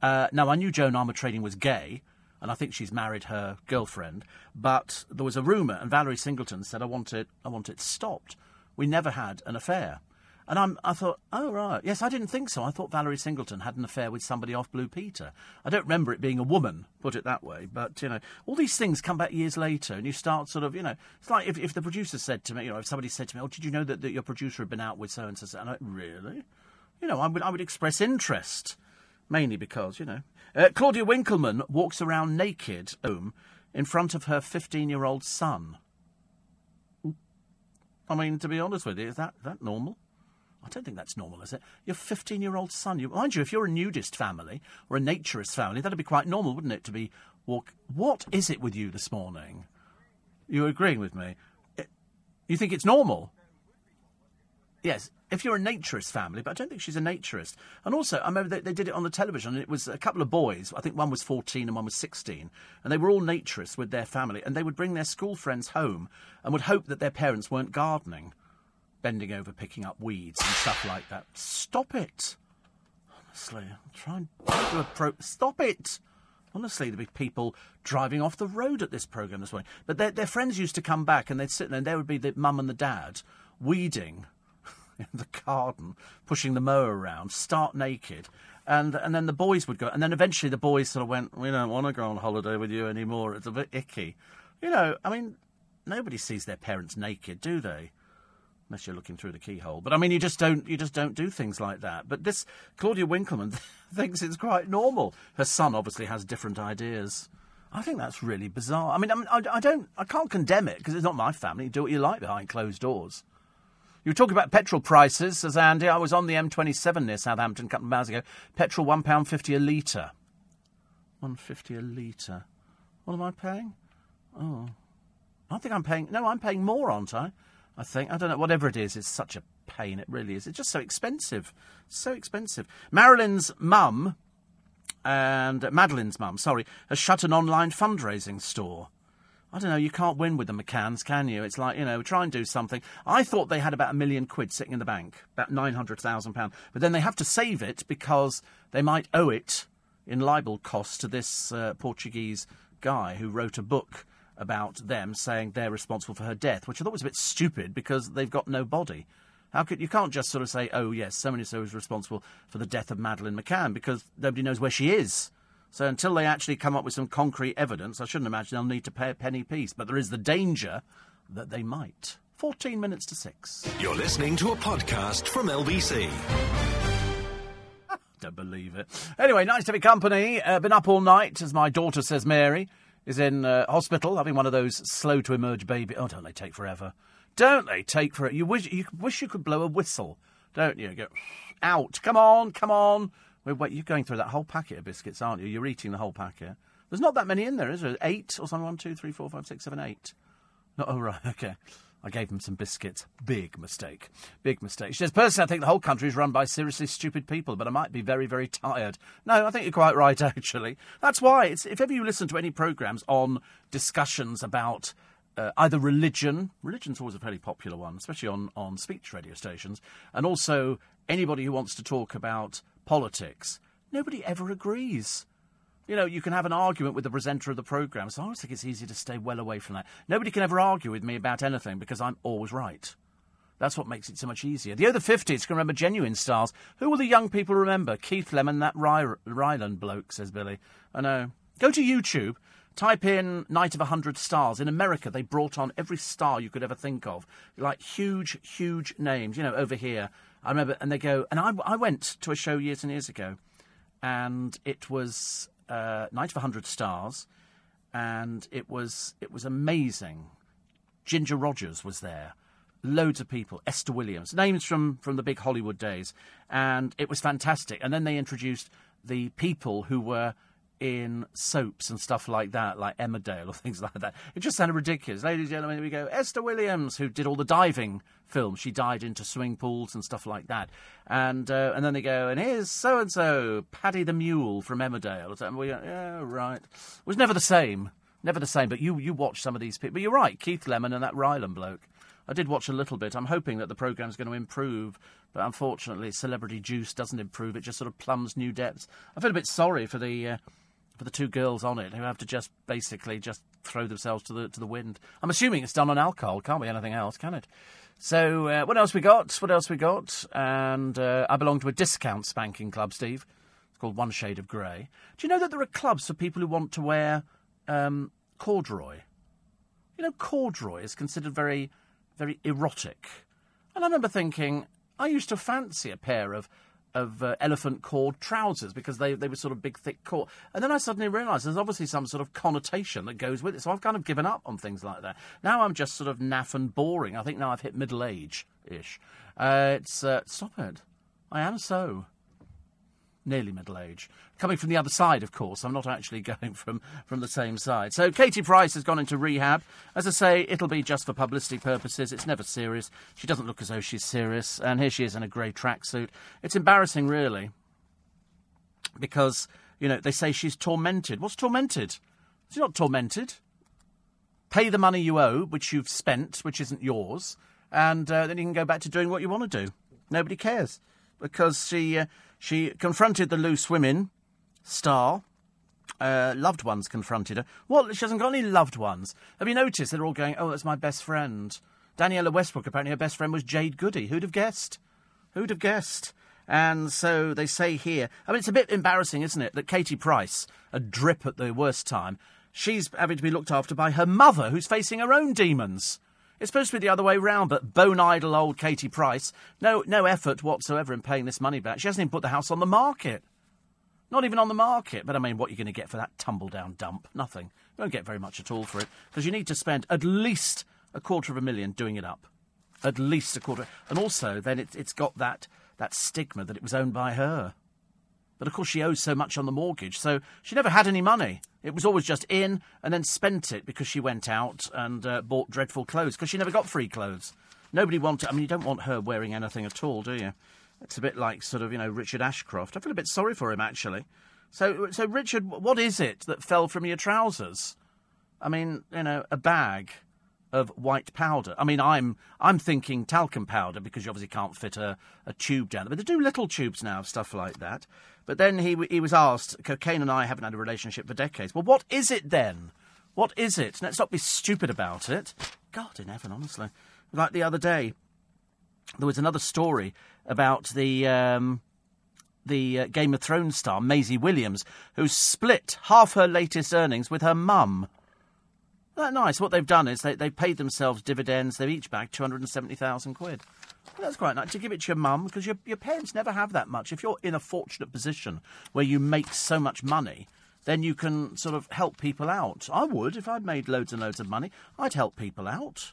Uh, now, I knew Joan Armatrading was gay, and I think she's married her girlfriend, but there was a rumour, and Valerie Singleton said, I want it, I want it stopped. We never had an affair. And I'm, I thought, oh, right. Yes, I didn't think so. I thought Valerie Singleton had an affair with somebody off Blue Peter. I don't remember it being a woman, put it that way. But, you know, all these things come back years later and you start sort of, you know, it's like if, if the producer said to me, you know, if somebody said to me, oh, did you know that, that your producer had been out with so and so? And I went, really? You know, I would, I would express interest. Mainly because, you know. Uh, Claudia Winkleman walks around naked home in front of her 15 year old son. I mean, to be honest with you, is that, that normal? I don't think that's normal, is it? Your 15 year old son. You, mind you, if you're a nudist family or a naturist family, that'd be quite normal, wouldn't it, to be walk. What is it with you this morning? You're agreeing with me? It, you think it's normal? Yes, if you're a naturist family, but I don't think she's a naturist. And also, I remember they, they, did it on the television, and it was a couple of boys. I think one was 14 and one was 16. And they were all naturists with their family, and they would bring their school friends home and would hope that their parents weren't gardening bending over picking up weeds and stuff like that. Stop it. Honestly, I'm trying to approach. Stop it. Honestly, there'd be people driving off the road at this programme this morning. But their, their friends used to come back and they'd sit there and there would be the mum and the dad weeding in the garden, pushing the mower around, stark naked. And and then the boys would go, and then eventually the boys sort of went, "We don't want to go on holiday with you anymore. It's a bit icky." You know, I mean, nobody sees their parents naked, do they? Unless you're looking through the keyhole. But I mean, you just don't you just don't do things like that. But this Claudia Winkleman thinks it's quite normal. Her son obviously has different ideas. I think that's really bizarre. I mean, I, I, don't, I can't condemn it because it's not my family. You do what you like behind closed doors. You were talking about petrol prices, says Andy. I was on the M27 near Southampton a couple of hours ago. Petrol one pound fifty a litre. One fifty a litre. What am I paying? Oh, I think I'm paying. No, I'm paying more, aren't I? I think I don't know. Whatever it is, it's such a pain. It really is. It's just so expensive. So expensive. Marilyn's mum and Madeleine's mum, sorry, has shut an online fundraising store. I don't know, you can't win with the McCanns, can you? It's like, you know, try and do something. I thought they had about a million quid sitting in the bank, about £900,000. But then they have to save it because they might owe it in libel costs to this uh, Portuguese guy who wrote a book about them saying they're responsible for her death, which I thought was a bit stupid because they've got no body. How could you can't just sort of say, "Oh yes, so and so is responsible for the death of Madeleine McCann," because nobody knows where she is. So until they actually come up with some concrete evidence, I shouldn't imagine they'll need to pay a penny piece. But there is the danger that they might. 14 minutes to 6. You're listening to a podcast from LBC. Don't believe it. Anyway, nice to be company. Uh, been up all night, as my daughter says, Mary is in uh, hospital having one of those slow to emerge baby. Oh, don't they take forever? Don't they take forever? You wish you wish you could blow a whistle, don't you? Go out. Come on, come on. Wait, wait, you're going through that whole packet of biscuits, aren't you? You're eating the whole packet. There's not that many in there, is there? Eight or something? One, two, three, four, five, six, seven, eight. No, oh, right, okay. I gave him some biscuits. Big mistake. Big mistake. She says, personally, I think the whole country is run by seriously stupid people, but I might be very, very tired. No, I think you're quite right, actually. That's why, if ever you listen to any programmes on discussions about uh, either religion, religion's always a fairly popular one, especially on, on speech radio stations, and also anybody who wants to talk about politics, nobody ever agrees. You know, you can have an argument with the presenter of the programme, so I always think it's easy to stay well away from that. Nobody can ever argue with me about anything because I'm always right. That's what makes it so much easier. The over 50s can remember genuine stars. Who will the young people remember? Keith Lemon, that Ry- Rylan bloke, says Billy. I know. Go to YouTube, type in Night of a Hundred Stars. In America, they brought on every star you could ever think of. Like huge, huge names. You know, over here. I remember, and they go, and I, I went to a show years and years ago, and it was uh, Night of a Hundred Stars, and it was it was amazing. Ginger Rogers was there, loads of people, Esther Williams, names from from the big Hollywood days, and it was fantastic. And then they introduced the people who were in soaps and stuff like that, like Emmerdale or things like that. It just sounded ridiculous. Ladies and gentlemen, here we go. Esther Williams, who did all the diving films. She died into swimming pools and stuff like that. And uh, and then they go, and here's so and so, Paddy the Mule from Emmerdale. And we go, yeah, right. It was never the same. Never the same. But you, you watch some of these people. But you're right, Keith Lemon and that Rylan bloke. I did watch a little bit. I'm hoping that the programme's going to improve, but unfortunately, Celebrity Juice doesn't improve. It just sort of plumbs new depths. I feel a bit sorry for the uh, for the two girls on it who have to just basically just throw themselves to the to the wind. I'm assuming it's done on alcohol. Can't be anything else, can it? So uh, what else we got? What else we got? And uh, I belong to a discount spanking club, Steve. It's called One Shade of Grey. Do you know that there are clubs for people who want to wear um, corduroy? You know, corduroy is considered very, very erotic. And I remember thinking, I used to fancy a pair of of uh, elephant cord trousers because they, they were sort of big, thick cord. And then I suddenly realised there's obviously some sort of connotation that goes with it. So I've kind of given up on things like that. Now I'm just sort of naff and boring. I think now I've hit middle age ish. Uh, it's uh, stop it. I am so nearly middle age. Coming from the other side, of course. I'm not actually going from, from the same side. So Katie Price has gone into rehab. As I say, it'll be just for publicity purposes. It's never serious. She doesn't look as though she's serious. And here she is in a grey tracksuit. It's embarrassing, really. Because, you know, they say she's tormented. What's tormented? She's not tormented. Pay the money you owe, which you've spent, which isn't yours, and uh, then you can go back to doing what you want to do. Nobody cares. Because she. Uh, she confronted the loose women star. Uh, loved ones confronted her. What? She hasn't got any loved ones. Have you noticed? They're all going, oh, that's my best friend. Danniella Westbrook, apparently her best friend was Jade Goody. Who'd have guessed? Who'd have guessed? And so they say here, I mean, it's a bit embarrassing, isn't it, that Katie Price, a drip at the worst time, she's having to be looked after by her mother, who's facing her own demons. It's supposed to be the other way round, but bone idle old Katie Price, no, no effort whatsoever in paying this money back. She hasn't even put the house on the market. Not even on the market. But I mean, what are you going to get for that tumble down dump? Nothing. You won't get very much at all for it, because you need to spend at least a quarter of a million doing it up. At least a quarter. And also, then it, it's got that, that stigma that it was owned by her. But of course, she owes so much on the mortgage, so she never had any money. It was always just in and then spent it because she went out and uh, bought dreadful clothes because she never got free clothes. Nobody wanted. I mean, you don't want her wearing anything at all, do you? It's a bit like sort of you know Richard Ashcroft. I feel a bit sorry for him actually. So, so Richard, what is it that fell from your trousers? I mean, you know, a bag of white powder. I mean, I'm I'm thinking talcum powder because you obviously can't fit a, a tube down there. But they do little tubes now, stuff like that. But then he he was asked, cocaine and I haven't had a relationship for decades. Well, what is it then? What is it? Let's not be stupid about it. God in heaven, honestly. Like the other day, there was another story about the. Um, the uh, Game of Thrones star Maisie Williams, who split half her latest earnings with her mum. That nice. What they've done is they, they've paid themselves dividends. They've each bagged 270,000 quid. That's quite nice to give it to your mum because your, your parents never have that much. If you're in a fortunate position where you make so much money, then you can sort of help people out. I would if I'd made loads and loads of money. I'd help people out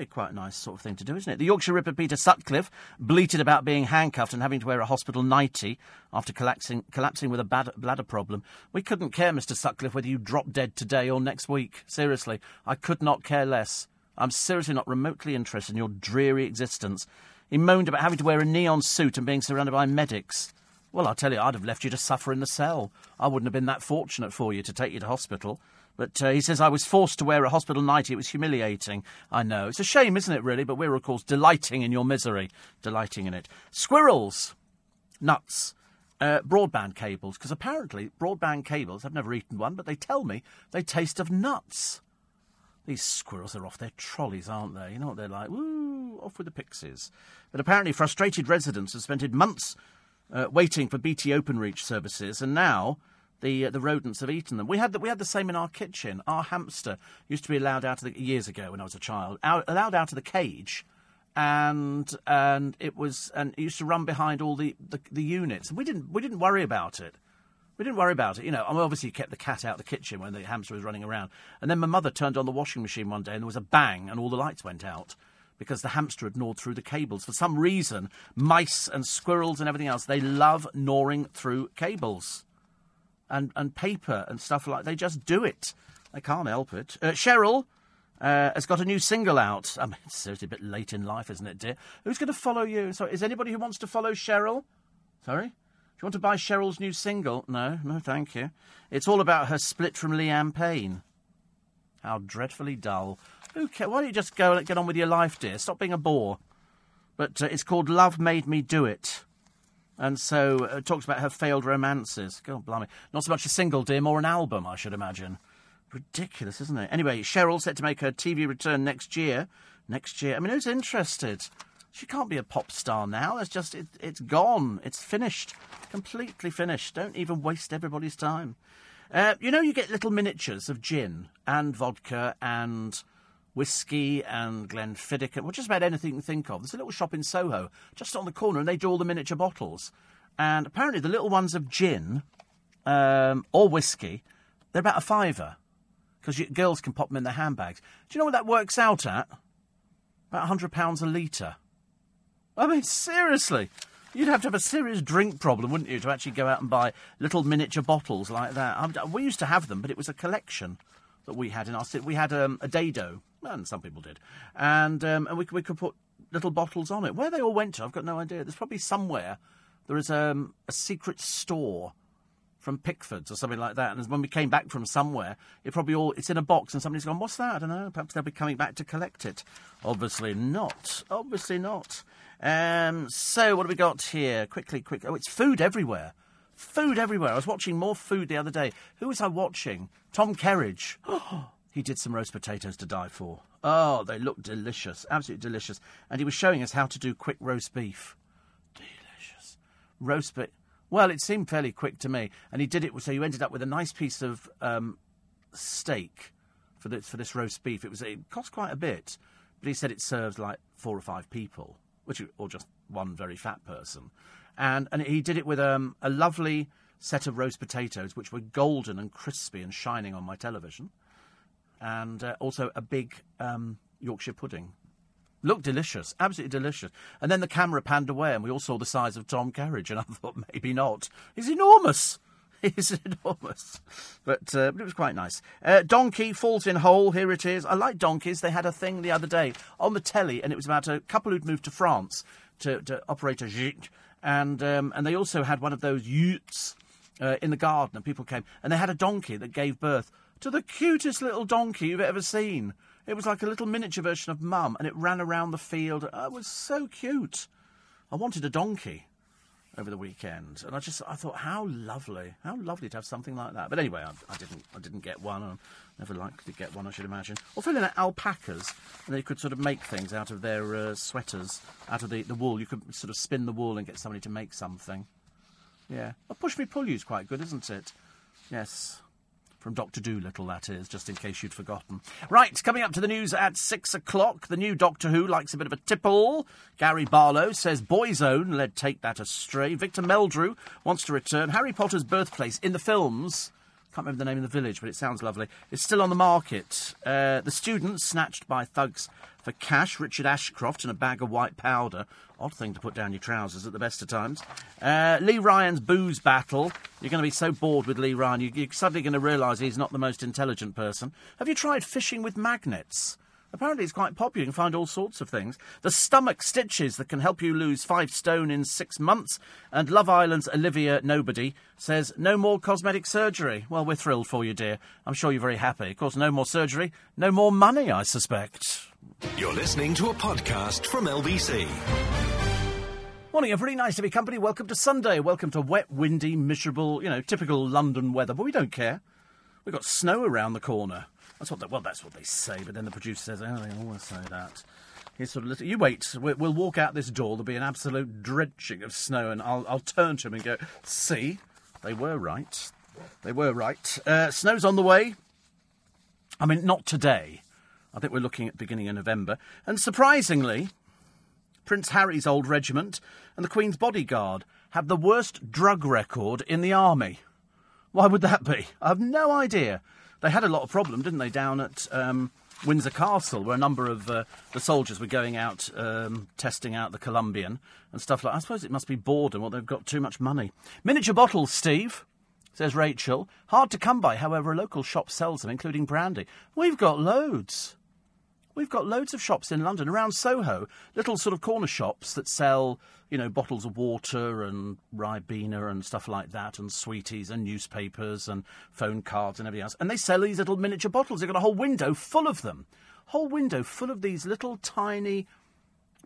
be quite a nice sort of thing to do, isn't it? The Yorkshire Ripper Peter Sutcliffe bleated about being handcuffed and having to wear a hospital nightie after collapsing, collapsing with a bad, bladder problem. We couldn't care, Mr. Sutcliffe, whether you drop dead today or next week. Seriously, I could not care less. I'm seriously not remotely interested in your dreary existence. He moaned about having to wear a neon suit and being surrounded by medics. Well, I'll tell you, I'd have left you to suffer in the cell. I wouldn't have been that fortunate for you to take you to hospital. But uh, he says, I was forced to wear a hospital nightie. It was humiliating. I know. It's a shame, isn't it, really? But we're, of course, delighting in your misery. Delighting in it. Squirrels. Nuts. Uh, broadband cables. Because apparently, broadband cables, I've never eaten one, but they tell me they taste of nuts. These squirrels are off their trolleys, aren't they? You know what they're like? Woo, off with the pixies. But apparently, frustrated residents have spent months uh, waiting for BT Openreach services, and now the uh, the rodents have eaten them. We had the, we had the same in our kitchen. Our hamster used to be allowed out of the years ago when I was a child, out, allowed out of the cage, and and it was and it used to run behind all the, the, the units. We didn't we didn't worry about it. We didn't worry about it. You know, I obviously kept the cat out of the kitchen when the hamster was running around. And then my mother turned on the washing machine one day and there was a bang and all the lights went out because the hamster had gnawed through the cables. For some reason, mice and squirrels and everything else, they love gnawing through cables and, and paper and stuff like They just do it. They can't help it. Uh, Cheryl uh, has got a new single out. I mean, it's seriously a bit late in life, isn't it, dear? Who's going to follow you? Sorry, is anybody who wants to follow Cheryl? Sorry? Do you want to buy Cheryl's new single? No, no, thank you. It's all about her split from Liam Payne. How dreadfully dull. Who cares? Why don't you just go and get on with your life, dear? Stop being a bore. But uh, it's called Love Made Me Do It. And so uh, talks about her failed romances. God blimey. Not so much a single, dear, more an album, I should imagine. Ridiculous, isn't it? Anyway, Cheryl set to make her TV return next year. Next year. I mean, who's interested? She can't be a pop star now. It's just, it, it's gone. It's finished. Completely finished. Don't even waste everybody's time. Uh, you know, you get little miniatures of gin and vodka and whiskey and Glenfiddich, well, just about anything you can think of. There's a little shop in Soho, just on the corner, and they do all the miniature bottles. And apparently, the little ones of gin um, or whiskey, they're about a fiver because girls can pop them in their handbags. Do you know what that works out at? About £100 a litre. I mean, seriously. You'd have to have a serious drink problem, wouldn't you, to actually go out and buy little miniature bottles like that? we used to have them, but it was a collection that we had in our city. We had um, a dado, and some people did, and um, and we, we could put little bottles on it. Where they all went to, I've got no idea. There's probably somewhere there is um, a secret store from Pickford's or something like that. And when we came back from somewhere, it probably all it's in a box, and somebody's gone, "What's that?" I don't know. Perhaps they'll be coming back to collect it. Obviously not. Obviously not. Um, so what have we got here? Quickly, quick. Oh, it's food everywhere. Food everywhere. I was watching more food the other day. Who was I watching? Tom Kerridge. he did some roast potatoes to die for. Oh, they looked delicious. Absolutely delicious. And he was showing us how to do quick roast beef. Delicious. roast beef. Well, it seemed fairly quick to me, and he did it so you ended up with a nice piece of um, steak for this for this roast beef. It was it cost quite a bit, but he said it serves like four or five people, which or just one very fat person, and and he did it with um, a lovely set of roast potatoes, which were golden and crispy and shining on my television, and uh, also a big um, Yorkshire pudding. Looked delicious, absolutely delicious. And then the camera panned away, and we all saw the size of Tom Kerridge, and I thought maybe not. He's enormous. He's enormous. But, uh, but it was quite nice. Uh, donkey falls in hole. Here it is. I like donkeys. They had a thing the other day on the telly, and it was about a couple who'd moved to France to, to operate a gîte. And, um, and they also had one of those utes uh, in the garden, and people came. And they had a donkey that gave birth to the cutest little donkey you've ever seen. It was like a little miniature version of Mum, and it ran around the field. Oh, it was so cute. I wanted a donkey over the weekend, and I just I thought how lovely, how lovely to have something like that. But anyway, I, I didn't I didn't get one. I never likely to get one, I should imagine. Or filling out alpacas, and they could sort of make things out of their uh, sweaters, out of the, the wool. You could sort of spin the wool and get somebody to make something. Yeah, well, push me pull you's quite good, isn't it? Yes. From Doctor Dolittle, that is, just in case you'd forgotten. Right, coming up to the news at six o'clock. The new Doctor Who likes a bit of a tipple. Gary Barlow says Boyzone led Take That Astray. Victor Meldrew wants to return. Harry Potter's birthplace in the films. Can't remember the name of the village, but it sounds lovely. It's still on the market. Uh, the students snatched by thugs for cash, Richard Ashcroft and a bag of white powder. Odd thing to put down your trousers at the best of times. Uh, Lee Ryan's booze battle. You're going to be so bored with Lee Ryan, you, are suddenly going to realise he's not the most intelligent person. Have you tried fishing with magnets? Apparently, it's quite popular. You can find all sorts of things. The stomach stitches that can help you lose five stone in six months. And Love Island's Olivia Nobody says, no more cosmetic surgery. Well, we're thrilled for you, dear. I'm sure you're very happy. Of course, no more surgery, no more money, I suspect. You're listening to a podcast from LBC. Morning, everybody. Nice to be company. Welcome to Sunday. Welcome to wet, windy, miserable, you know, typical London weather. But we don't care. We've got snow around the corner. That's what they, well, that's what they say. But then the producer says, "Oh, they always say that." He's sort of, you wait. We'll walk out this door. There'll be an absolute drenching of snow, and I'll, I'll turn to him and go, "See, they were right. They were right. Uh, snow's on the way. I mean, not today. I think we're looking at the beginning of November. And surprisingly, Prince Harry's old regiment and the Queen's bodyguard have the worst drug record in the army. Why would that be? I have no idea. They had a lot of problem, didn't they, down at um, Windsor Castle, where a number of uh, the soldiers were going out um, testing out the Colombian and stuff like. that. I suppose it must be boredom, or they've got too much money. Miniature bottles, Steve. Says Rachel. Hard to come by, however, a local shop sells them, including brandy. We've got loads. We've got loads of shops in London around Soho, little sort of corner shops that sell, you know, bottles of water and Ribena and stuff like that, and sweeties and newspapers and phone cards and everything else. And they sell these little miniature bottles. They've got a whole window full of them, whole window full of these little tiny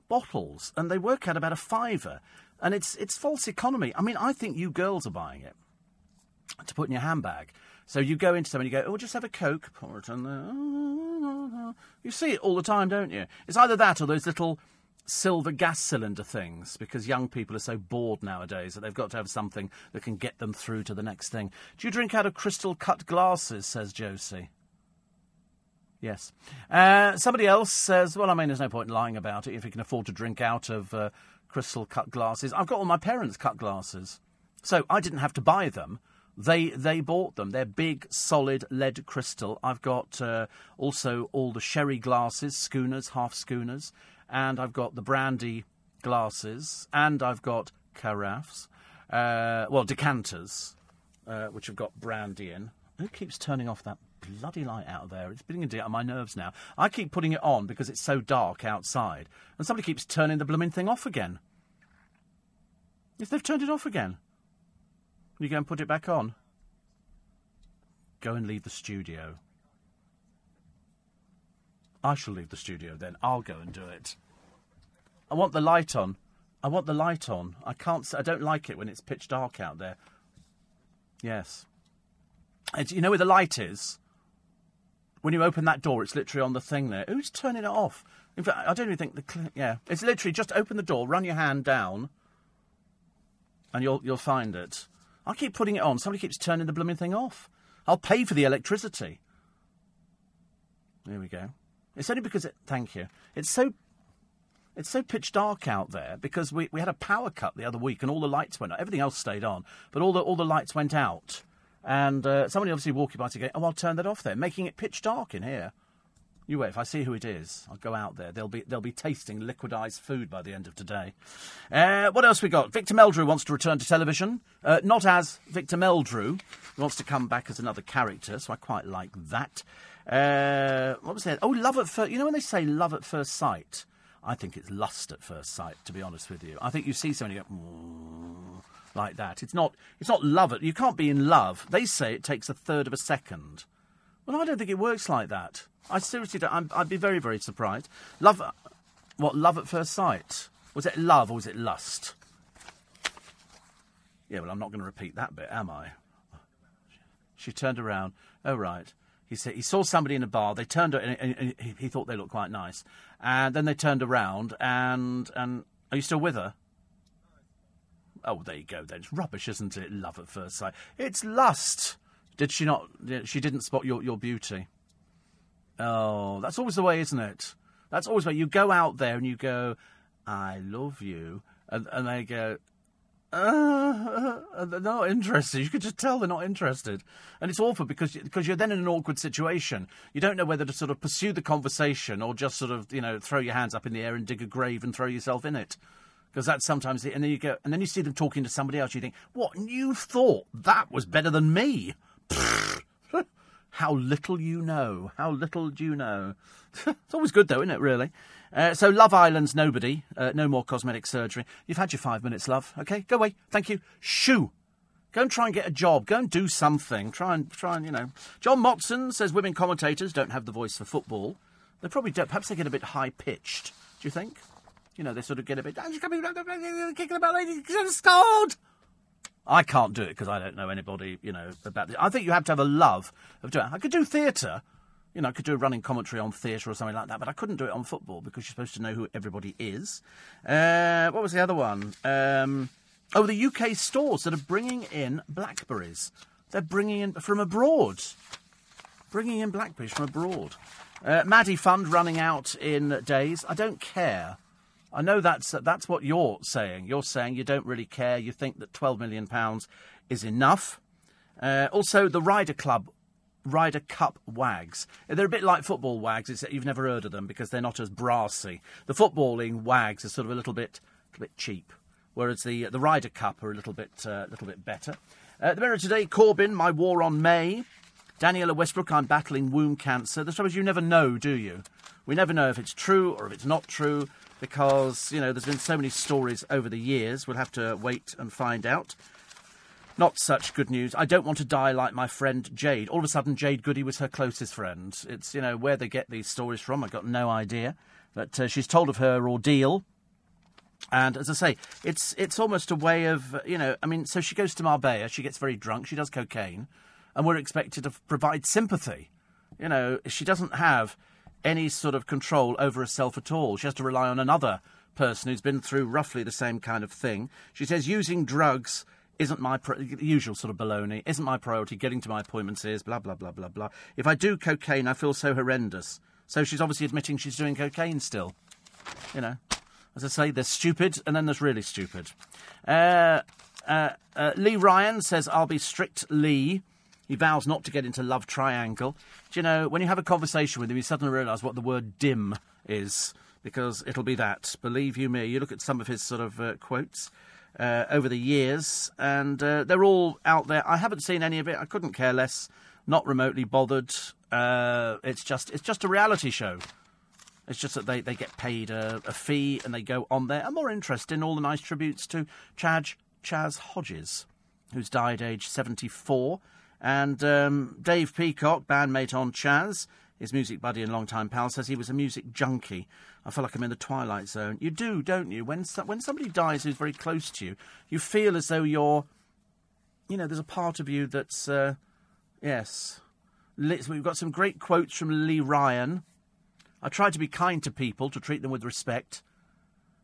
bottles, and they work out about a fiver. And it's it's false economy. I mean, I think you girls are buying it to put in your handbag. So you go into someone, you go, oh, just have a Coke, pour it in there. You see it all the time, don't you? It's either that or those little silver gas cylinder things, because young people are so bored nowadays that they've got to have something that can get them through to the next thing. Do you drink out of crystal cut glasses, says Josie. Yes. Uh, somebody else says, well, I mean, there's no point in lying about it if you can afford to drink out of uh, crystal cut glasses. I've got all my parents' cut glasses. So I didn't have to buy them. They they bought them. They're big, solid lead crystal. I've got uh, also all the sherry glasses, schooners, half schooners, and I've got the brandy glasses, and I've got carafes, uh, well decanters, uh, which have got brandy in. Who keeps turning off that bloody light out there? It's beginning to get on my nerves now. I keep putting it on because it's so dark outside, and somebody keeps turning the blooming thing off again. If they've turned it off again. You go and put it back on? Go and leave the studio. I shall leave the studio then. I'll go and do it. I want the light on. I want the light on. I can't. I don't like it when it's pitch dark out there. Yes. It's, you know where the light is? When you open that door, it's literally on the thing there. Who's turning it off? In fact, I don't even think the. yeah. It's literally just open the door, run your hand down and you'll you'll find it. I keep putting it on. Somebody keeps turning the blooming thing off. I'll pay for the electricity. There we go. It's only because it. Thank you. It's so. It's so pitch dark out there because we, we had a power cut the other week and all the lights went out. Everything else stayed on, but all the all the lights went out. And uh, somebody obviously walking by to go, oh, I'll turn that off there, making it pitch dark in here. You wait. If I see who it is, I'll go out there. They'll be they'll be tasting liquidized food by the end of today. Uh, what else we got? Victor Meldrew wants to return to television, uh, not as Victor Meldrew. He wants to come back as another character, so I quite like that. Uh, what was that? Oh, love at first. You know when they say love at first sight, I think it's lust at first sight. To be honest with you, I think you see somebody go. "Mm," Like that, it's not. It's not love. It. You can't be in love. They say it takes a third of a second. Well, I don't think it works like that. I seriously don't. I'm, I'd be very, very surprised. Love, what? Love at first sight? Was it love or was it lust? Yeah, well, I'm not going to repeat that bit, am I? She turned around. Oh, right. He said he saw somebody in a bar. They turned, and, and, and he, thought they looked quite nice. And then they turned around, and and are you still with her? Oh, there you go. Then it's rubbish, isn't it? Love at first sight. It's lust. Did she not? She didn't spot your your beauty. Oh, that's always the way, isn't it? That's always the way. You go out there and you go, I love you. And, and they go, uh, they're not interested. You could just tell they're not interested. And it's awful because, because you're then in an awkward situation. You don't know whether to sort of pursue the conversation or just sort of, you know, throw your hands up in the air and dig a grave and throw yourself in it. Because that's sometimes the, and then you go, and then you see them talking to somebody else. You think, what? You thought that was better than me? How little you know. How little do you know? it's always good, though, isn't it, really? Uh, so, Love Island's nobody. Uh, no more cosmetic surgery. You've had your five minutes, love. Okay, go away. Thank you. Shoo. Go and try and get a job. Go and do something. Try and, try and, you know. John Motson says women commentators don't have the voice for football. They probably don't. Perhaps they get a bit high pitched. Do you think? You know, they sort of get a bit. Kicking about, scored. I can't do it because I don't know anybody, you know, about this. I think you have to have a love of doing it. I could do theatre. You know, I could do a running commentary on theatre or something like that, but I couldn't do it on football because you're supposed to know who everybody is. Uh, what was the other one? Um, oh, the UK stores that are bringing in blackberries. They're bringing in from abroad. Bringing in blackberries from abroad. Uh, Maddie Fund running out in days. I don't care. I know that's that's what you're saying. You're saying you don't really care. You think that twelve million pounds is enough. Uh, also, the Ryder Club, Ryder Cup wags. They're a bit like football wags, except you've never heard of them because they're not as brassy. The footballing wags are sort of a little bit, a bit cheap, whereas the the Ryder Cup are a little bit, uh, little bit better. Uh, the Mirror today: Corbyn, my war on May. Danniella Westbrook, I'm battling womb cancer. The trouble is, you never know, do you? We never know if it's true or if it's not true because, you know, there's been so many stories over the years. We'll have to wait and find out. Not such good news. I don't want to die like my friend Jade. All of a sudden, Jade Goody was her closest friend. It's, you know, where they get these stories from, I've got no idea. But uh, she's told of her ordeal. And as I say, it's it's almost a way of, you know, I mean, so she goes to Marbella, she gets very drunk, she does cocaine, and we're expected to provide sympathy. You know, she doesn't have any sort of control over herself at all. She has to rely on another person who's been through roughly the same kind of thing. She says using drugs isn't my usual sort of baloney. Isn't my priority. Getting to my appointments is blah blah blah blah blah. If I do cocaine, I feel so horrendous. So she's obviously admitting she's doing cocaine still. You know, as I say, there's stupid, and then there's really stupid. Uh, uh, uh, Lee Ryan says, "I'll be strict Lee." He vows not to get into love triangle. Do you know, when you have a conversation with him, you suddenly realise what the word dim is, because it'll be that. Believe you me. You look at some of his sort of uh, quotes uh, over the years, and uh, they're all out there. I haven't seen any of it. I couldn't care less. Not remotely bothered. Uh, it's just it's just a reality show. It's just that they, they get paid a, a fee and they go on there. I'm more interested in all the nice tributes to Chad Chas Hodges, who's died aged 74. And um, Dave Peacock, bandmate on Chas, his music buddy and longtime pal, says he was a music junkie. I feel like I'm in the twilight zone. You do, don't you? When so- when somebody dies who's very close to you, you feel as though you're, you know, there's a part of you that's, uh, yes. We've got some great quotes from Lee Ryan. I try to be kind to people, to treat them with respect.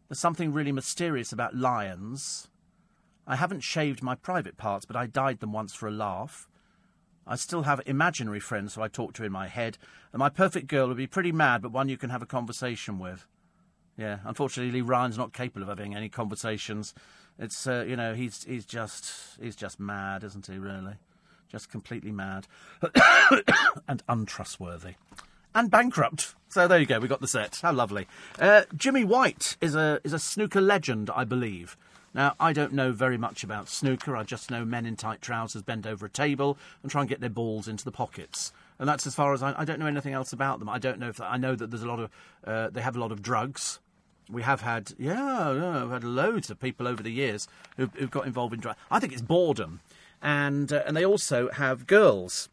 There's something really mysterious about lions. I haven't shaved my private parts, but I dyed them once for a laugh. I still have imaginary friends who I talk to in my head, and my perfect girl would be pretty mad, but one you can have a conversation with. Yeah, unfortunately, Lee Ryan's not capable of having any conversations. It's uh, you know he's he's just he's just mad, isn't he? Really, just completely mad and untrustworthy and bankrupt. So there you go. We got the set. How lovely. Uh, Jimmy White is a is a snooker legend, I believe. Now, I don't know very much about snooker. I just know men in tight trousers bend over a table and try and get their balls into the pockets. And that's as far as I, I don't know anything else about them. I don't know if I know that there's a lot of uh, they have a lot of drugs. We have had yeah, yeah we've had loads of people over the years who've, who've got involved in drugs. I think it's boredom, and uh, and they also have girls.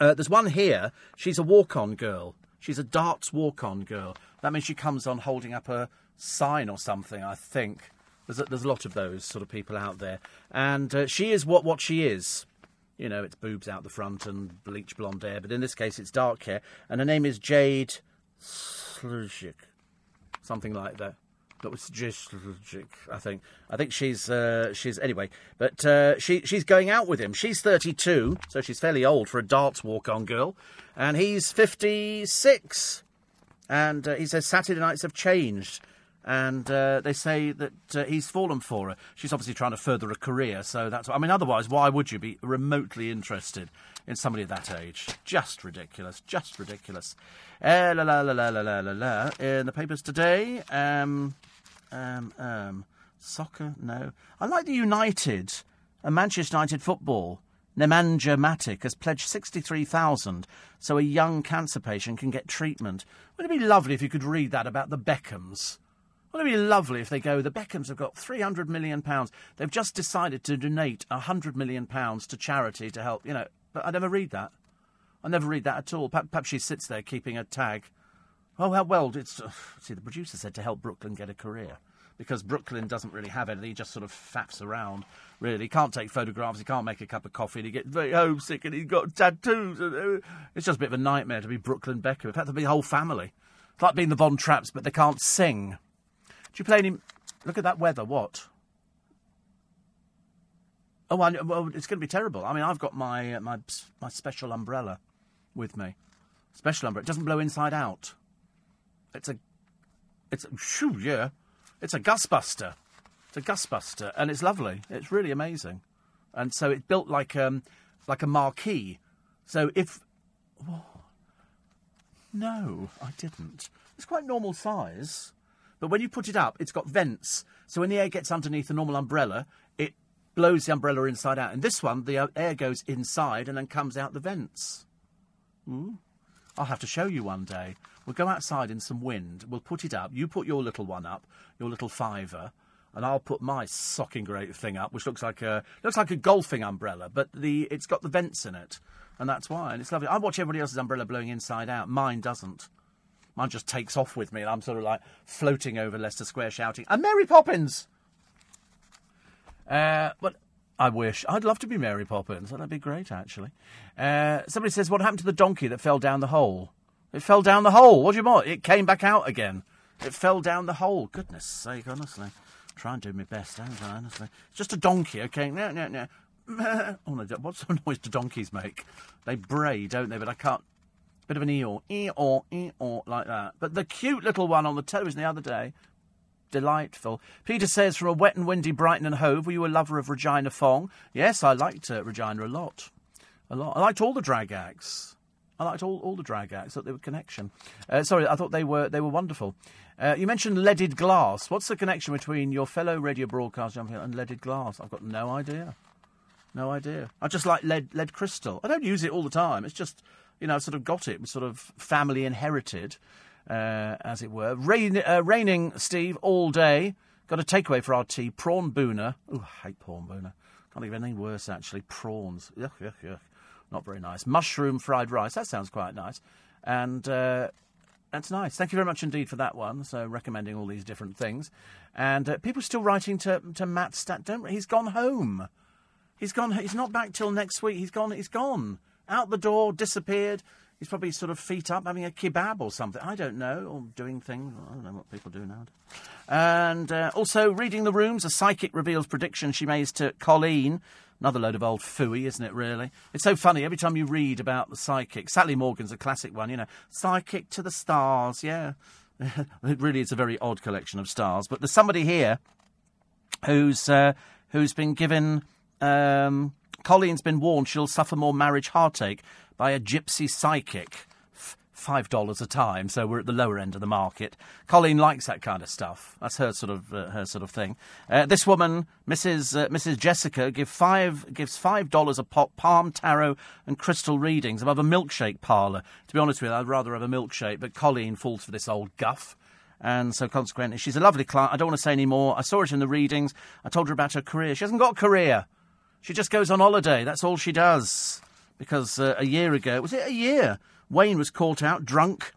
Uh, there's one here. She's a walk-on girl. She's a darts walk-on girl. That means she comes on holding up a sign or something. I think there's a, there's a lot of those sort of people out there, and uh, she is what what she is. You know, it's boobs out the front and bleach blonde hair, but in this case, it's dark hair, and her name is Jade Slujic, something like that. That was just I think. I think she's uh, she's anyway, but uh, she she's going out with him. She's 32, so she's fairly old for a darts walk-on girl, and he's 56. And uh, he says Saturday nights have changed and uh, they say that uh, he's fallen for her. She's obviously trying to further a career, so that's. I mean, otherwise, why would you be remotely interested in somebody of that age? Just ridiculous, just ridiculous. Uh, la la la la la la la la. In the papers today, um, um, um, soccer. No, I like the United, a Manchester United football. Nemanja Matic has pledged 63,000 so a young cancer patient can get treatment. Wouldn't it be lovely if you could read that about the Beckhams? Wouldn't it be lovely if they go, the Beckhams have got £300 million. They've just decided to donate £100 million to charity to help, you know. But I never read that. I never read that at all. Perhaps she sits there keeping a tag. Oh, how well, it's. Uh, see, the producer said to help Brooklyn get a career. Because Brooklyn doesn't really have anything, he just sort of faffs around, really. He can't take photographs, he can't make a cup of coffee, and he gets very homesick, and he's got tattoos. Uh, it's just a bit of a nightmare to be Brooklyn Beckham. In fact, to be the whole family. It's like being the Von Trapps, but they can't sing. Do you play any? Look at that weather. What? Oh, well, it's going to be terrible. I mean, I've got my uh, my my special umbrella with me. Special umbrella. It doesn't blow inside out. It's a, it's a, shoo, yeah, it's a gustbuster. It's a gustbuster, and it's lovely. It's really amazing. And so it's built like um like a marquee. So if, oh, no, I didn't. It's quite normal size. But when you put it up, it's got vents. So when the air gets underneath a normal umbrella, it blows the umbrella inside out. And this one, the uh, air goes inside and then comes out the vents. I'll have to show you one day. We'll go outside in some wind. We'll put it up. You put your little one up, your little fiver, and I'll put my socking great thing up, which looks like a looks like a golfing umbrella, but the it's got the vents in it, and that's why. And it's lovely. I watch everybody else's umbrella blowing inside out. Mine doesn't. Mine just takes off with me, and I'm sort of like floating over Leicester Square shouting, "I'm Mary Poppins!" Uh, but I wish. I'd love to be Mary Poppins. That'd be great, actually. Uh, somebody says, What happened to the donkey that fell down the hole? It fell down the hole. What do you want? It came back out again. It fell down the hole. Goodness sake, honestly. Try and do my best, don't I, honestly? It's just a donkey, okay? No, no, no. oh, no. What sort of noise do donkeys make? They bray, don't they? But I can't. Bit of an eeyore, eeyore, eeyore, like that. But the cute little one on the television the other day, delightful. Peter says, from a wet and windy Brighton and Hove, were you a lover of Regina Fong? Yes, I liked uh, Regina a lot. A lot. I liked all the drag acts. I liked all, all the drag acts. Thought they were connection. Uh, sorry, I thought they were they were wonderful. Uh, you mentioned leaded glass. What's the connection between your fellow radio broadcaster and leaded glass? I've got no idea. No idea. I just like lead lead crystal. I don't use it all the time. It's just you know, sort of got it, sort of family inherited, uh, as it were. Rain, uh, raining, Steve, all day. Got a takeaway for our tea. Prawn bhuna. Oh, I hate prawn bhuna. Can't think of anything worse, actually. Prawns. Yuck, yuck, yuck. Not very nice. Mushroom fried rice. That sounds quite nice. And uh, that's nice. Thank you very much indeed for that one. So recommending all these different things. And uh, people still writing to, to Matt Stat. Don't, he's gone home. He's gone. He's not back till next week. He's gone. He's gone out the door, disappeared. He's probably sort of feet up having a kebab or something. I don't know, or doing things. I don't know what people do now. And uh, also, reading the rooms, a psychic reveals prediction she made to Colleen. Another load of old fooey, isn't it, really? It's so funny every time you read about the psychic. Sally Morgan's a classic one, you know. Psychic to the stars, yeah. it really is a very odd collection of stars. But there's somebody here who's, uh, who's been given. Um, Colleen's been warned she'll suffer more marriage heartache by a gypsy psychic. Five dollars a time, so we're at the lower end of the market. Colleen likes that kind of stuff. That's her sort of uh, her sort of thing. Uh, this woman, Mrs. Uh, Mrs. Jessica, give five gives five dollars a pop, palm tarot and crystal readings above a milkshake parlour. To be honest with you, I'd rather have a milkshake, but Colleen falls for this old guff. And so, consequently, she's a lovely client. I don't want to say any more. I saw it in the readings. I told her about her career. She hasn't got a career. She just goes on holiday. That's all she does because uh, a year ago, was it a year? Wayne was caught out drunk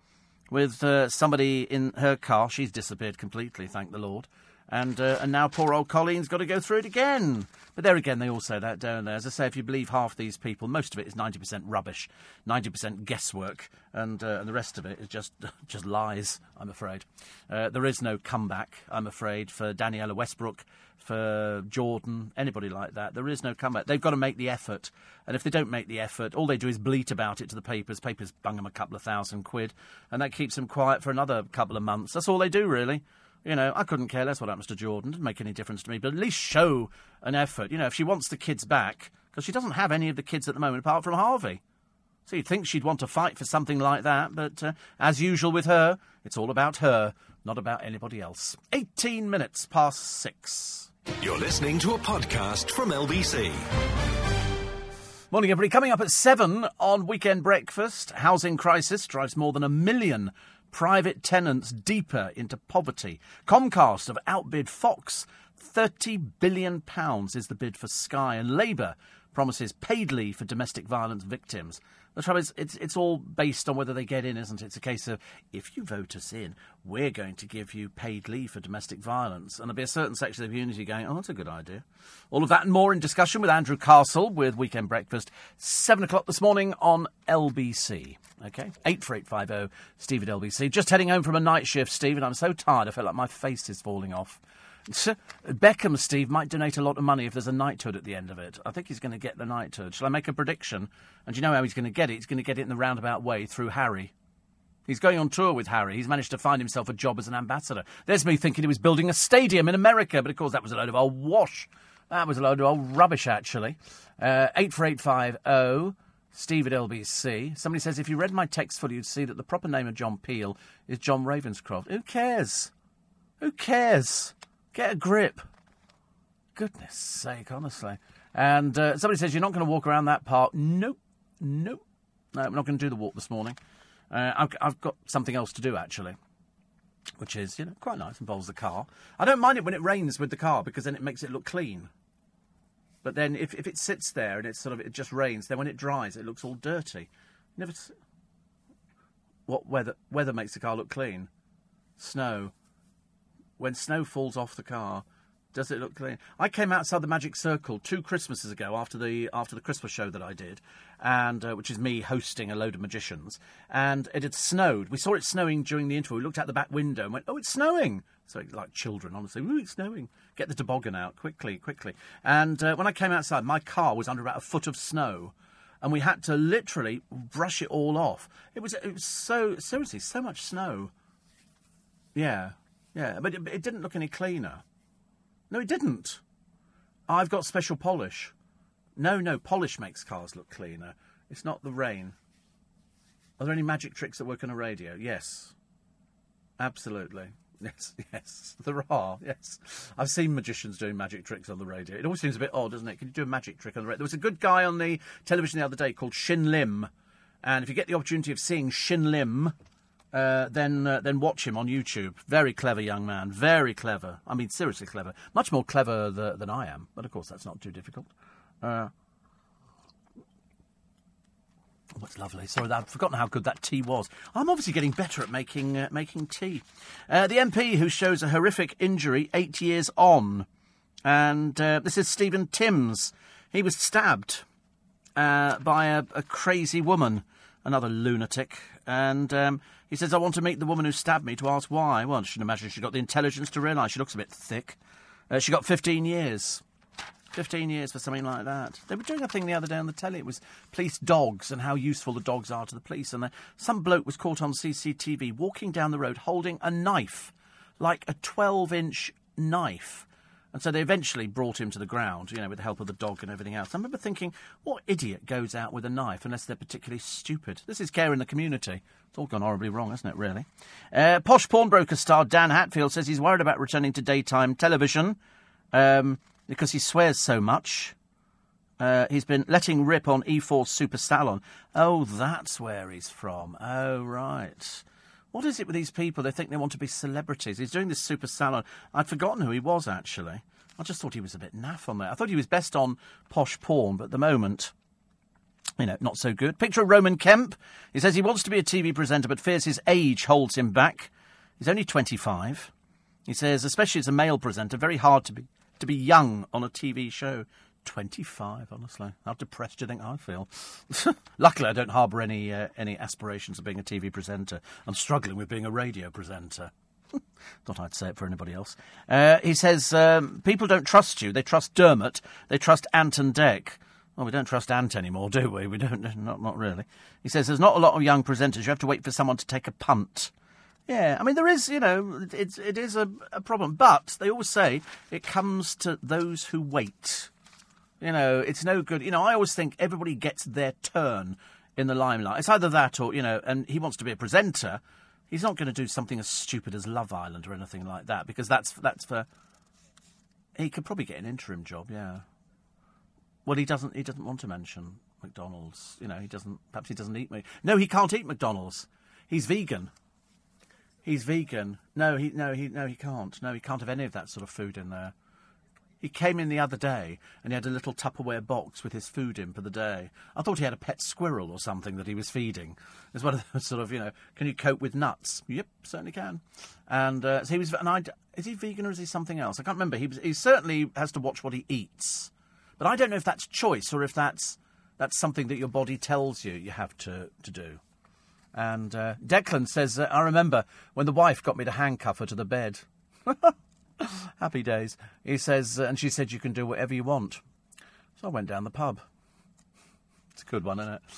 with uh, somebody in her car. She's disappeared completely, thank the Lord. And, uh, and now poor old Colleen's got to go through it again. But there again, they all say that, don't they? As I say, if you believe half these people, most of it is 90% rubbish, 90% guesswork, and, uh, and the rest of it is just, just lies, I'm afraid. Uh, there is no comeback, I'm afraid, for Danniella Westbrook, for Jordan, anybody like that. There is no comeback. They've got to make the effort. And if they don't make the effort, all they do is bleat about it to the papers. Papers bung them a couple of thousand quid, and that keeps them quiet for another couple of months. That's all they do, really. You know, I couldn't care less what happens to Jordan. Doesn't make any difference to me. But at least show an effort. You know, if she wants the kids back, because she doesn't have any of the kids at the moment apart from Harvey. So you'd think she'd want to fight for something like that, but uh, as usual with her, it's all about her, not about anybody else. 18 minutes past six. You're listening to a podcast from LBC. Morning, everybody. Coming up at 7 on Weekend Breakfast, housing crisis drives more than a million private tenants deeper into poverty. Comcast have outbid Fox. £30 billion is the bid for Sky, and Labour promises paid leave for domestic violence victims. The trouble is, it's, it's all based on whether they get in, isn't it? It's a case of if you vote us in, we're going to give you paid leave for domestic violence. And there'll be a certain section of the community going, oh, that's a good idea. All of that and more in discussion with Andrew Castle with Weekend Breakfast, 7 o'clock this morning on LBC. Okay? 84850 Steve at LBC. Just heading home from a night shift, Steve, and I'm so tired I feel like my face is falling off. Beckham, Steve, might donate a lot of money if there's a knighthood at the end of it. I think he's going to get the knighthood. Shall I make a prediction? And you know how he's going to get it? He's going to get it in the roundabout way through Harry. He's going on tour with Harry. He's managed to find himself a job as an ambassador. There's me thinking he was building a stadium in America, but of course that was a load of old wash. That was a load of old rubbish, actually. Uh, 84850 Steve at LBC. Somebody says, if you read my text fully, you'd see that the proper name of John Peel is John Ravenscroft. Who cares? Who cares? Get a grip. Goodness sake, honestly. And uh, somebody says, You're not going to walk around that park. Nope. Nope. No, I'm not going to do the walk this morning. Uh, I've, I've got something else to do, actually which is you know quite nice. Involves the car. I don't mind it when it rains with the car because then it makes it look clean. But then if, if it sits there and it's sort of it just rains, then when it dries, it looks all dirty. Never. What weather weather makes the car look clean? Snow when snow falls off the car, does it look clean? I came outside the Magic Circle two Christmases ago after the after the Christmas show that I did, and uh, which is me hosting a load of magicians, and it had snowed. We saw it snowing during the interval. We looked out the back window and went, "Oh, it's snowing!" So like children, honestly, "Ooh, it's snowing!" Get the toboggan out quickly, quickly. And uh, when I came outside, my car was under about a foot of snow and we had to literally brush it all off. It was it was so seriously so much snow. Yeah, yeah, but it, it didn't look any cleaner. No, it didn't. I've got special polish. No, no, polish makes cars look cleaner. It's not the rain. Are there any magic tricks that work on a radio? Yes. Absolutely. Yes, yes, there are. Yes, I've seen magicians doing magic tricks on the radio. It always seems a bit odd, doesn't it? Can you do a magic trick on the radio? There was a good guy on the television the other day called Shin Lim, and if you get the opportunity of seeing Shin Lim uh, then uh, then watch him on YouTube. Very clever young man. Very clever. I mean, seriously clever. Much more clever the, than I am. But of course, that's not too difficult. Uh, What's oh, lovely. Sorry, I've forgotten how good that tea was. I'm obviously getting better at making uh, making tea. Uh, the MP who shows a horrific injury eight years on, and uh, this is Stephen Timms. He was stabbed uh, by a, a, crazy woman another lunatic. And um, he says, I want to meet the woman who stabbed me to ask why. Well, I should imagine she got the intelligence to realise she looks a bit thick. Uh, she got 15 years. 15 years for something like that. They were doing a thing the other day on the telly. It was police dogs and how useful the dogs are to the police. And uh, some bloke was caught on CCTV walking down the road holding a knife, like a 12 inch knife. And so they eventually brought him to the ground, you know, with the help of the dog and everything else. I remember thinking, what idiot goes out with a knife unless they're particularly stupid? This is care in the community. It's all gone horribly wrong, hasn't it, really? Uh, posh pawnbroker star Dan Hatfield says he's worried about returning to daytime television. Um, because he swears so much. Uh, he's been letting rip on E4 Super Salon. Oh, that's where he's from. Oh, right. What is it with these people? They think they want to be celebrities. He's doing this Super Salon. I'd forgotten who he was, actually. I just thought he was a bit naff on there. I thought he was best on posh pawn, but at the moment, you know, not so good. Picture of Roman Kemp. He says he wants to be a TV presenter, but fears his age holds him back. He's only 25. He says, especially as a male presenter, very hard to be to be young on a TV show. 25, honestly. How depressed do you think I feel? Luckily, I don't harbour any, uh, any aspirations of being a TV presenter. I'm struggling with being a radio presenter. Thought I'd say it for anybody else. Uh, he says, um, people don't trust you. They trust Dermot. They trust Ant and Dec. Well, we don't trust Ant anymore, do we? We don't, not, not really. He says, there's not a lot of young presenters. You have to wait for someone to take a punt. Yeah, I mean there is, you know, it's it is a, a problem, but they always say it comes to those who wait. You know, it's no good. You know, I always think everybody gets their turn in the limelight. It's either that or you know, and he wants to be a presenter. He's not going to do something as stupid as Love Island or anything like that because that's that's for. He could probably get an interim job, yeah. Well, he doesn't. He doesn't want to mention McDonald's. You know, he doesn't. Perhaps he doesn't eat. No, he can't eat McDonald's. He's vegan. He's vegan. No, he no he no he can't. No, he can't have any of that sort of food in there. He came in the other day and he had a little Tupperware box with his food in for the day. I thought he had a pet squirrel or something that he was feeding. It's one of those sort of, you know, can you cope with nuts? Yep, certainly can. And uh, so he was, and I, is he vegan or is he something else? I can't remember. He, was, he certainly has to watch what he eats. But I don't know if that's choice or if that's, that's something that your body tells you you have to, to do. And uh, Declan says, uh, I remember when the wife got me to handcuff her to the bed. Happy days. He says, uh, and she said, you can do whatever you want. So I went down the pub. It's a good one, isn't it?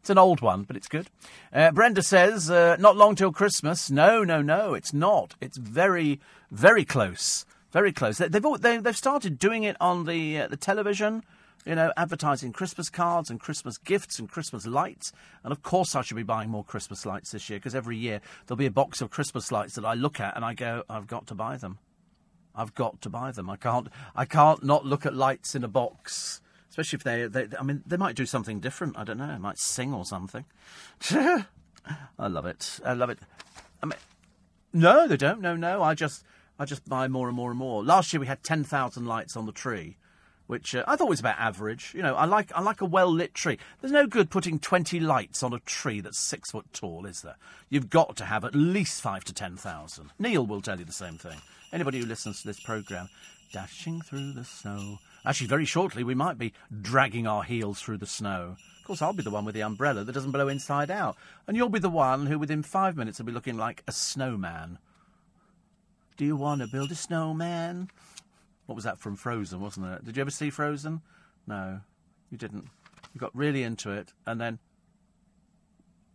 It's an old one, but it's good. Uh, Brenda says, uh, not long till Christmas. No, no, no, it's not. It's very, very close. Very close. They, have they, have started doing it on the uh, the television you know, advertising Christmas cards and Christmas gifts and Christmas lights. And of course, I should be buying more Christmas lights this year because every year there'll be a box of Christmas lights that I look at and I go, I've got to buy them. I've got to buy them. I can't. I can't not look at lights in a box, especially if they. they I mean, they might do something different. I don't know. They might sing or something. I love it. I love it. I mean, no, they don't. No, no. I just, I just buy more and more and more. Last year we had ten thousand lights on the tree which uh, I thought was about average. You know, I like I like a well lit tree. There's no good putting twenty lights on a tree that's six foot tall, is there? You've got to have at least five to ten thousand. Neil will tell you the same thing. Anybody who listens to this programme, dashing through the snow. Actually, very shortly we might be dragging our heels through the snow. Of course, I'll be the one with the umbrella that doesn't blow inside out, and you'll be the one who, within five minutes, will be looking like a snowman. Do you want to build a snowman? What was that from Frozen, wasn't it? Did you ever see Frozen? No, you didn't. You got really into it, and then.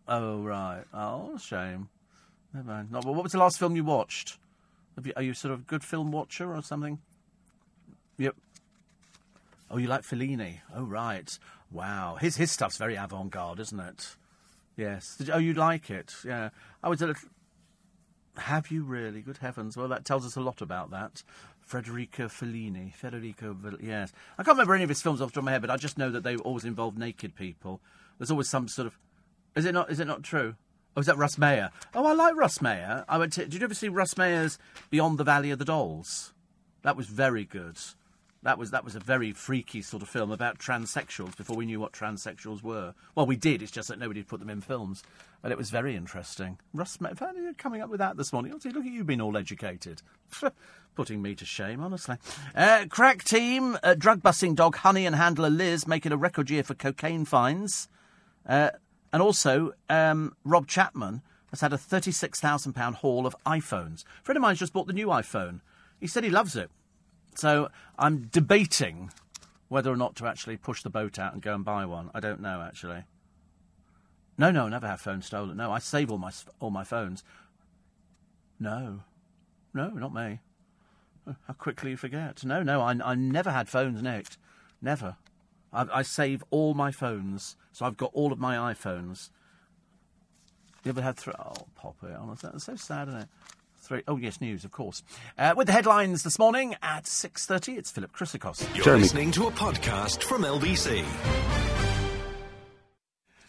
Oh right. Oh, shame. Never mind. No, but what was the last film you watched? You, are you sort of a good film watcher or something? Yep. Oh, you like Fellini? Oh, right. Wow. His his stuff's very avant-garde, isn't it? Yes. Did, oh, you like it? Yeah. I was a little. Have you really? Good heavens. Well, that tells us a lot about that. Federico Fellini. Federico, yes. I can't remember any of his films off the top of my head, but I just know that they always involve naked people. There's always some sort of. Is it not? Is it not true? Oh, is that Russ Meyer? Oh, I like Russ Meyer. I went to, did you ever see Russ Meyer's Beyond the Valley of the Dolls? That was very good. That was that was a very freaky sort of film about transsexuals before we knew what transsexuals were. Well, we did. It's just that nobody put them in films, but it was very interesting. Russ, Meyer, coming up with that this morning. Look at you being all educated, putting me to shame, honestly. Uh, crack team, uh, drug busting dog Honey and handler Liz making a record year for cocaine fines. Uh, And also, um, Rob Chapman has had a £36,000 haul of iPhones. A friend of mine's just bought the new iPhone. He said he loves it. So I'm debating whether or not to actually push the boat out and go and buy one. I don't know, actually. No, no, never have phones stolen. No, I save all my all my phones. No, no, not me. How quickly you forget. No, no, I, I never had phones nicked. Never. I, I save all my phones, so I've got all of my iPhones. You ever had three? Oh, pop it on. That's so sad, isn't it? Three. Oh, yes, news, of course. Uh, with the headlines this morning at 6.30, it's Philip Chrysikos. You're Jeremy. listening to a podcast from LBC.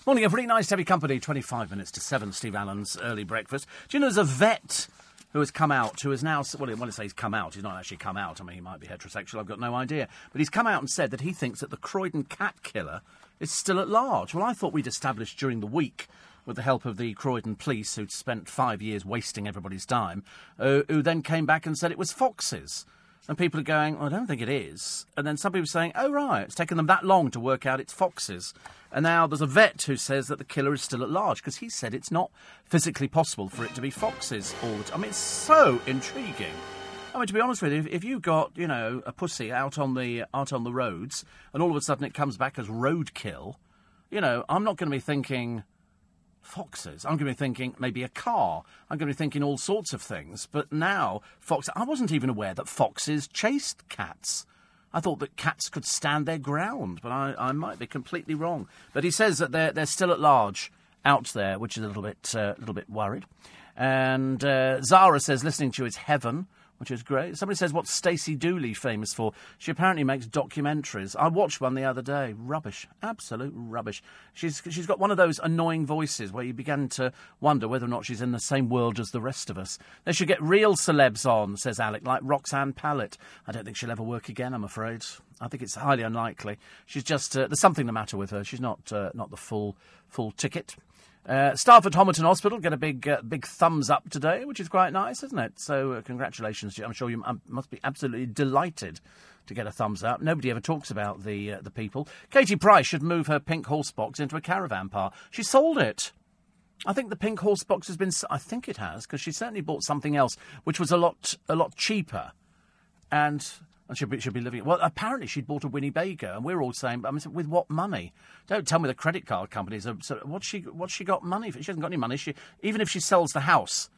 Morning, everybody. Nice to have your company. 25 minutes to 7, Steve Allen's early breakfast. Do you know there's a vet who has come out, who has now, well, when I say he's come out, he's not actually come out. I mean, he might be heterosexual, I've got no idea. But he's come out and said that he thinks that the Croydon cat killer is still at large. Well, I thought we'd established during the week with the help of the Croydon police, who'd spent five years wasting everybody's time, uh, who then came back and said it was foxes. And people are going, well, I don't think it is. And then some people are saying, oh, right, it's taken them that long to work out it's foxes. And now there's a vet who says that the killer is still at large because he said it's not physically possible for it to be foxes all the time. I mean, it's so intriguing. I mean, to be honest with you, if, if you got, you know, a pussy out on the out on the roads, and all of a sudden it comes back as roadkill, you know, I'm not going to be thinking, foxes. I'm going to be thinking maybe a car. I'm going to be thinking all sorts of things. But now, fox. I wasn't even aware that foxes chased cats. I thought that cats could stand their ground, but I, I might be completely wrong. But he says that they're, they're still at large out there, which is a little bit, uh, little bit worried. And uh, Zara says listening to you is heaven which is great. Somebody says, what's Stacey Dooley famous for? She apparently makes documentaries. I watched one the other day. Rubbish. Absolute rubbish. She's, she's got one of those annoying voices where you begin to wonder whether or not she's in the same world as the rest of us. They should get real celebs on, says Alec, like Roxanne Pallett. I don't think she'll ever work again, I'm afraid. I think it's highly unlikely. She's just, uh, there's something the matter with her. She's not, uh, not the full, full ticket. Uh, staff at Homerton Hospital get a big, uh, big thumbs up today, which is quite nice, isn't it? So, uh, congratulations! I'm sure you um, must be absolutely delighted to get a thumbs up. Nobody ever talks about the uh, the people. Katie Price should move her pink horse box into a caravan park. She sold it. I think the pink horse box has been. I think it has because she certainly bought something else which was a lot a lot cheaper, and and she'll be, she'll be living. Well, apparently she'd bought a Winnebago, and we're all saying, I mean, with what money? Don't tell me the credit card companies. Are, so what's she? What's she got money for? She hasn't got any money. She even if she sells the house,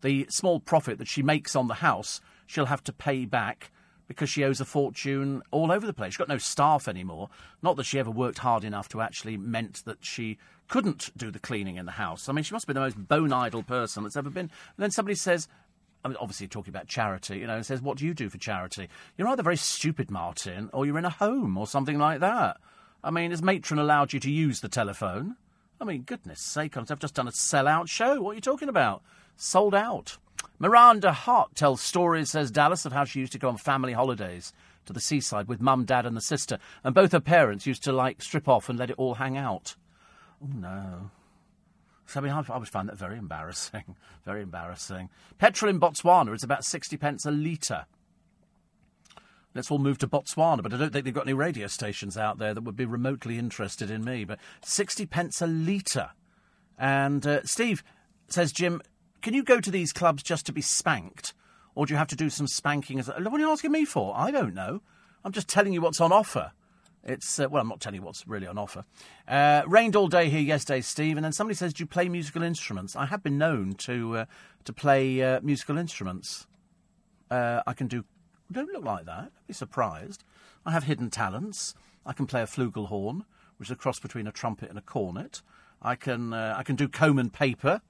the small profit that she makes on the house, she'll have to pay back because she owes a fortune all over the place. She's got no staff anymore. Not that she ever worked hard enough to actually meant that she couldn't do the cleaning in the house. I mean, she must be the most bone idle person that's ever been. And then somebody says, I mean, obviously talking about charity, you know, and says, "What do you do for charity?" You're either very stupid, Martin, or you're in a home or something like that. I mean, has matron allowed you to use the telephone? I mean, goodness sake, I've just done a sell-out show. What are you talking about? Sold out. Miranda Hart tells stories, says Dallas, of how she used to go on family holidays to the seaside with mum, dad, and the sister, and both her parents used to like strip off and let it all hang out. Oh no. So, I mean, I, always find that very embarrassing. very embarrassing. Petrol in Botswana is about 60 pence a litre. Let's all move to Botswana, but I don't think they've got any radio stations out there that would be remotely interested in me. But 60 pence a litre. And uh, Steve says, Jim, can you go to these clubs just to be spanked? Or do you have to do some spanking? What are you asking me for? I don't know. I'm just telling you what's on offer. It's uh, well, I'm not telling you what's really on offer. Uh, rained all day here yesterday, Steve, and then somebody says, "Do you play musical instruments?" I have been known to uh, to play uh, musical instruments. Uh, I can do. Don't look like that. Be surprised. I have hidden talents. I can play a flugelhorn, which is a cross between a trumpet and a cornet. I can uh, I can do comb and paper.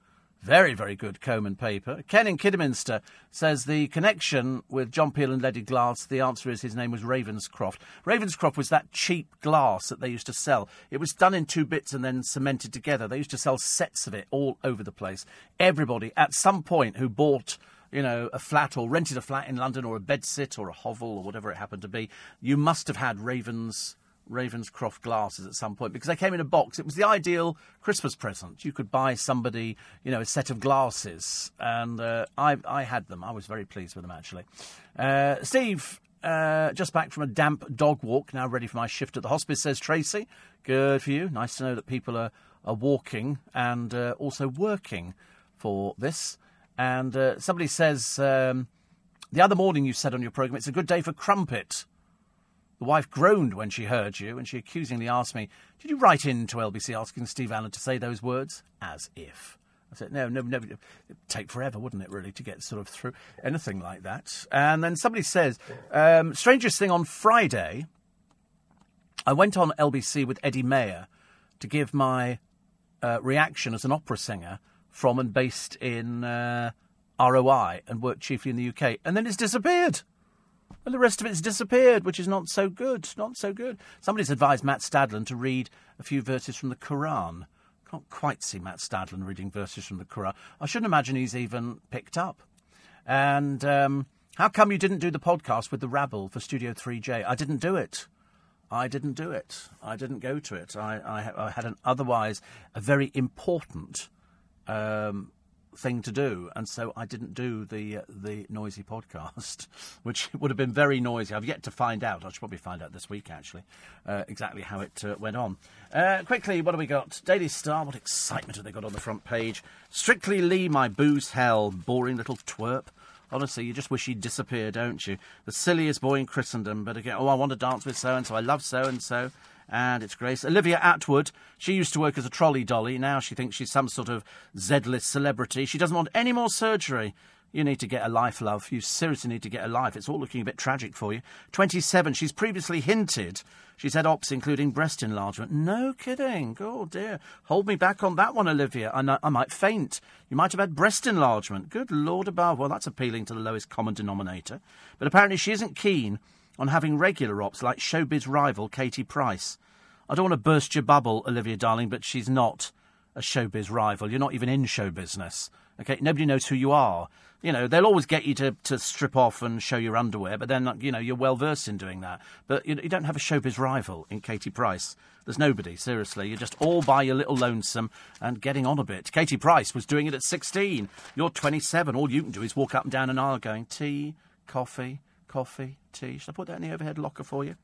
Very, very good comb and paper. Ken in Kidderminster says the connection with John Peel and leaded glass, the answer is his name was Ravenscroft. Ravenscroft was that cheap glass that they used to sell. It was done in two bits and then cemented together. They used to sell sets of it all over the place. Everybody, at some point, who bought you know, a flat or rented a flat in London or a bedsit or a hovel or whatever it happened to be, you must have had Ravens Ravenscroft glasses at some point because they came in a box. It was the ideal Christmas present. You could buy somebody, you know, a set of glasses, and uh, I, I had them. I was very pleased with them actually. Uh, Steve uh, just back from a damp dog walk, now ready for my shift at the hospice, says Tracy. Good for you. Nice to know that people are, are walking and uh, also working for this. And uh, somebody says, um, the other morning you said on your programme, it's a good day for crumpet. The wife groaned when she heard you, and she accusingly asked me, Did you write in to LBC asking Steve Allen to say those words? As if. I said, no, no, no. It'd take forever, wouldn't it, really, to get sort of through anything like that? And then somebody says, um, strangest thing on Friday, I went on LBC with Eddie Mair to give my uh, reaction as an opera singer from and based in uh, ROI and worked chiefly in the UK. And then it's disappeared. And the rest of it's disappeared, which is not so good. Not so good. Somebody's advised Matt Stadlen to read a few verses from the Quran. Can't quite see Matt Stadlen reading verses from the Quran. I shouldn't imagine he's even picked up. And um, how come you didn't do the podcast with the rabble for Studio 3J? I didn't do it. I didn't do it. I didn't go to it. I, I, I had an otherwise a very important um, thing to do, and so I didn't do the uh, the noisy podcast, which would have been very noisy. I've yet to find out. I should probably find out this week actually uh, exactly how it uh, went on. Uh, quickly, what have we got? Daily Star. What excitement have they got on the front page? Strictly Lee, my booze hell, boring little twerp. Honestly, you just wish he'd disappear, don't you? The silliest boy in Christendom. But again, oh, I want to dance with so and so. I love so and so and it's Grace. Olivia Attwood, she used to work as a trolley dolly. Now she thinks she's some sort of Z-list celebrity. She doesn't want any more surgery. You need to get a life, love. You seriously need to get a life. It's all looking a bit tragic for you. 27, she's previously hinted she's had ops including breast enlargement. No kidding. Oh, dear. Hold me back on that one, Olivia. I, I might faint. You might have had breast enlargement. Good Lord above. Well, that's appealing to the lowest common denominator. But apparently she isn't keen on having regular ops like showbiz rival Katie Price. I don't want to burst your bubble, Olivia Darling, but she's not a showbiz rival. You're not even in show business. Okay, nobody knows who you are. You know, they'll always get you to, to strip off and show your underwear, but then, you know, you're well versed in doing that. But you, you don't have a showbiz rival in Katie Price. There's nobody, seriously. You're just all by your little lonesome and getting on a bit. Katie Price was doing it at 16. You're 27. All you can do is walk up and down an aisle going, tea, coffee, coffee, tea. Should I put that in the overhead locker for you?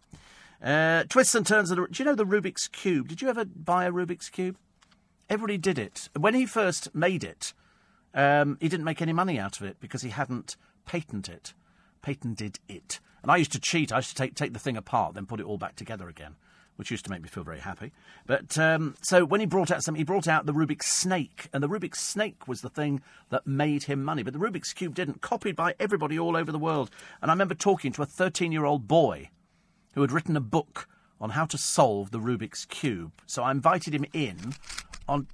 Uh, twists and turns of the. Do you know the Rubik's Cube? Did you ever buy a Rubik's Cube? Everybody did it. When he first made it, um, he didn't make any money out of it because he hadn't patented it. Patented it. And I used to cheat. I used to take, take the thing apart, then put it all back together again, which used to make me feel very happy. But um, so when he brought out some, he brought out the Rubik's Snake, and the Rubik's Snake was the thing that made him money. But the Rubik's Cube didn't. Copied by everybody all over the world. And I remember talking to a 13 year old boy who had written a book on how to solve the Rubik's Cube. So I invited him in on.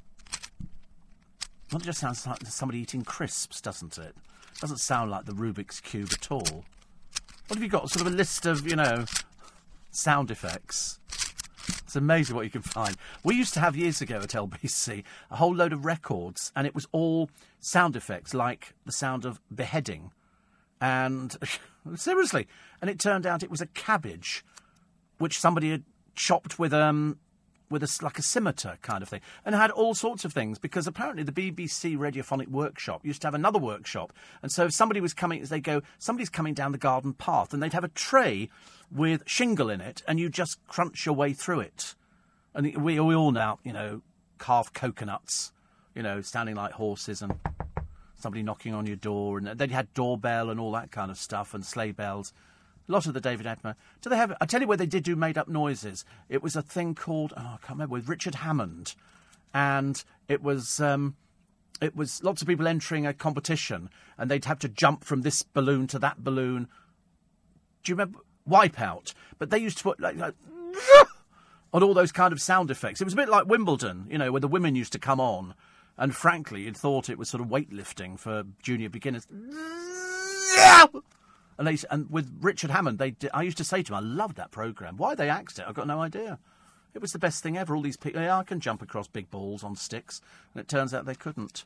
Well, it just sounds like somebody eating crisps, doesn't it? Doesn't sound like the Rubik's Cube at all. What have you got? Sort of a list of, you know, sound effects. It's amazing what you can find. We used to have years ago at LBC a whole load of records, and it was all sound effects, like the sound of beheading. And seriously, and it turned out it was a cabbage which somebody had chopped with um with a like a scimitar kind of thing, and had all sorts of things because apparently the BBC Radiophonic Workshop used to have another workshop, and so if somebody was coming, as they go, somebody's coming down the garden path, and they'd have a tray with shingle in it, and you just crunch your way through it, and we we all now you know carve coconuts, you know, standing like horses and somebody knocking on your door, and they had doorbell and all that kind of stuff, and sleigh bells. A lot of the David Attenborough. Do they have? I tell you where they did do made up noises. It was a thing called oh, I can't remember with Richard Hammond, and it was. Um, it was lots of people entering a competition, and they'd have to jump from this balloon to that balloon. Do you remember Wipeout? But they used to put like, like on all those kind of sound effects. It was a bit like Wimbledon, you know, where the women used to come on, and frankly, you'd thought it was sort of weightlifting for junior beginners. And they and with Richard Hammond, they I used to say to him, I loved that program. Why they axed it, I've got no idea. It was the best thing ever. All these people, yeah, I can jump across big balls on sticks, and it turns out they couldn't.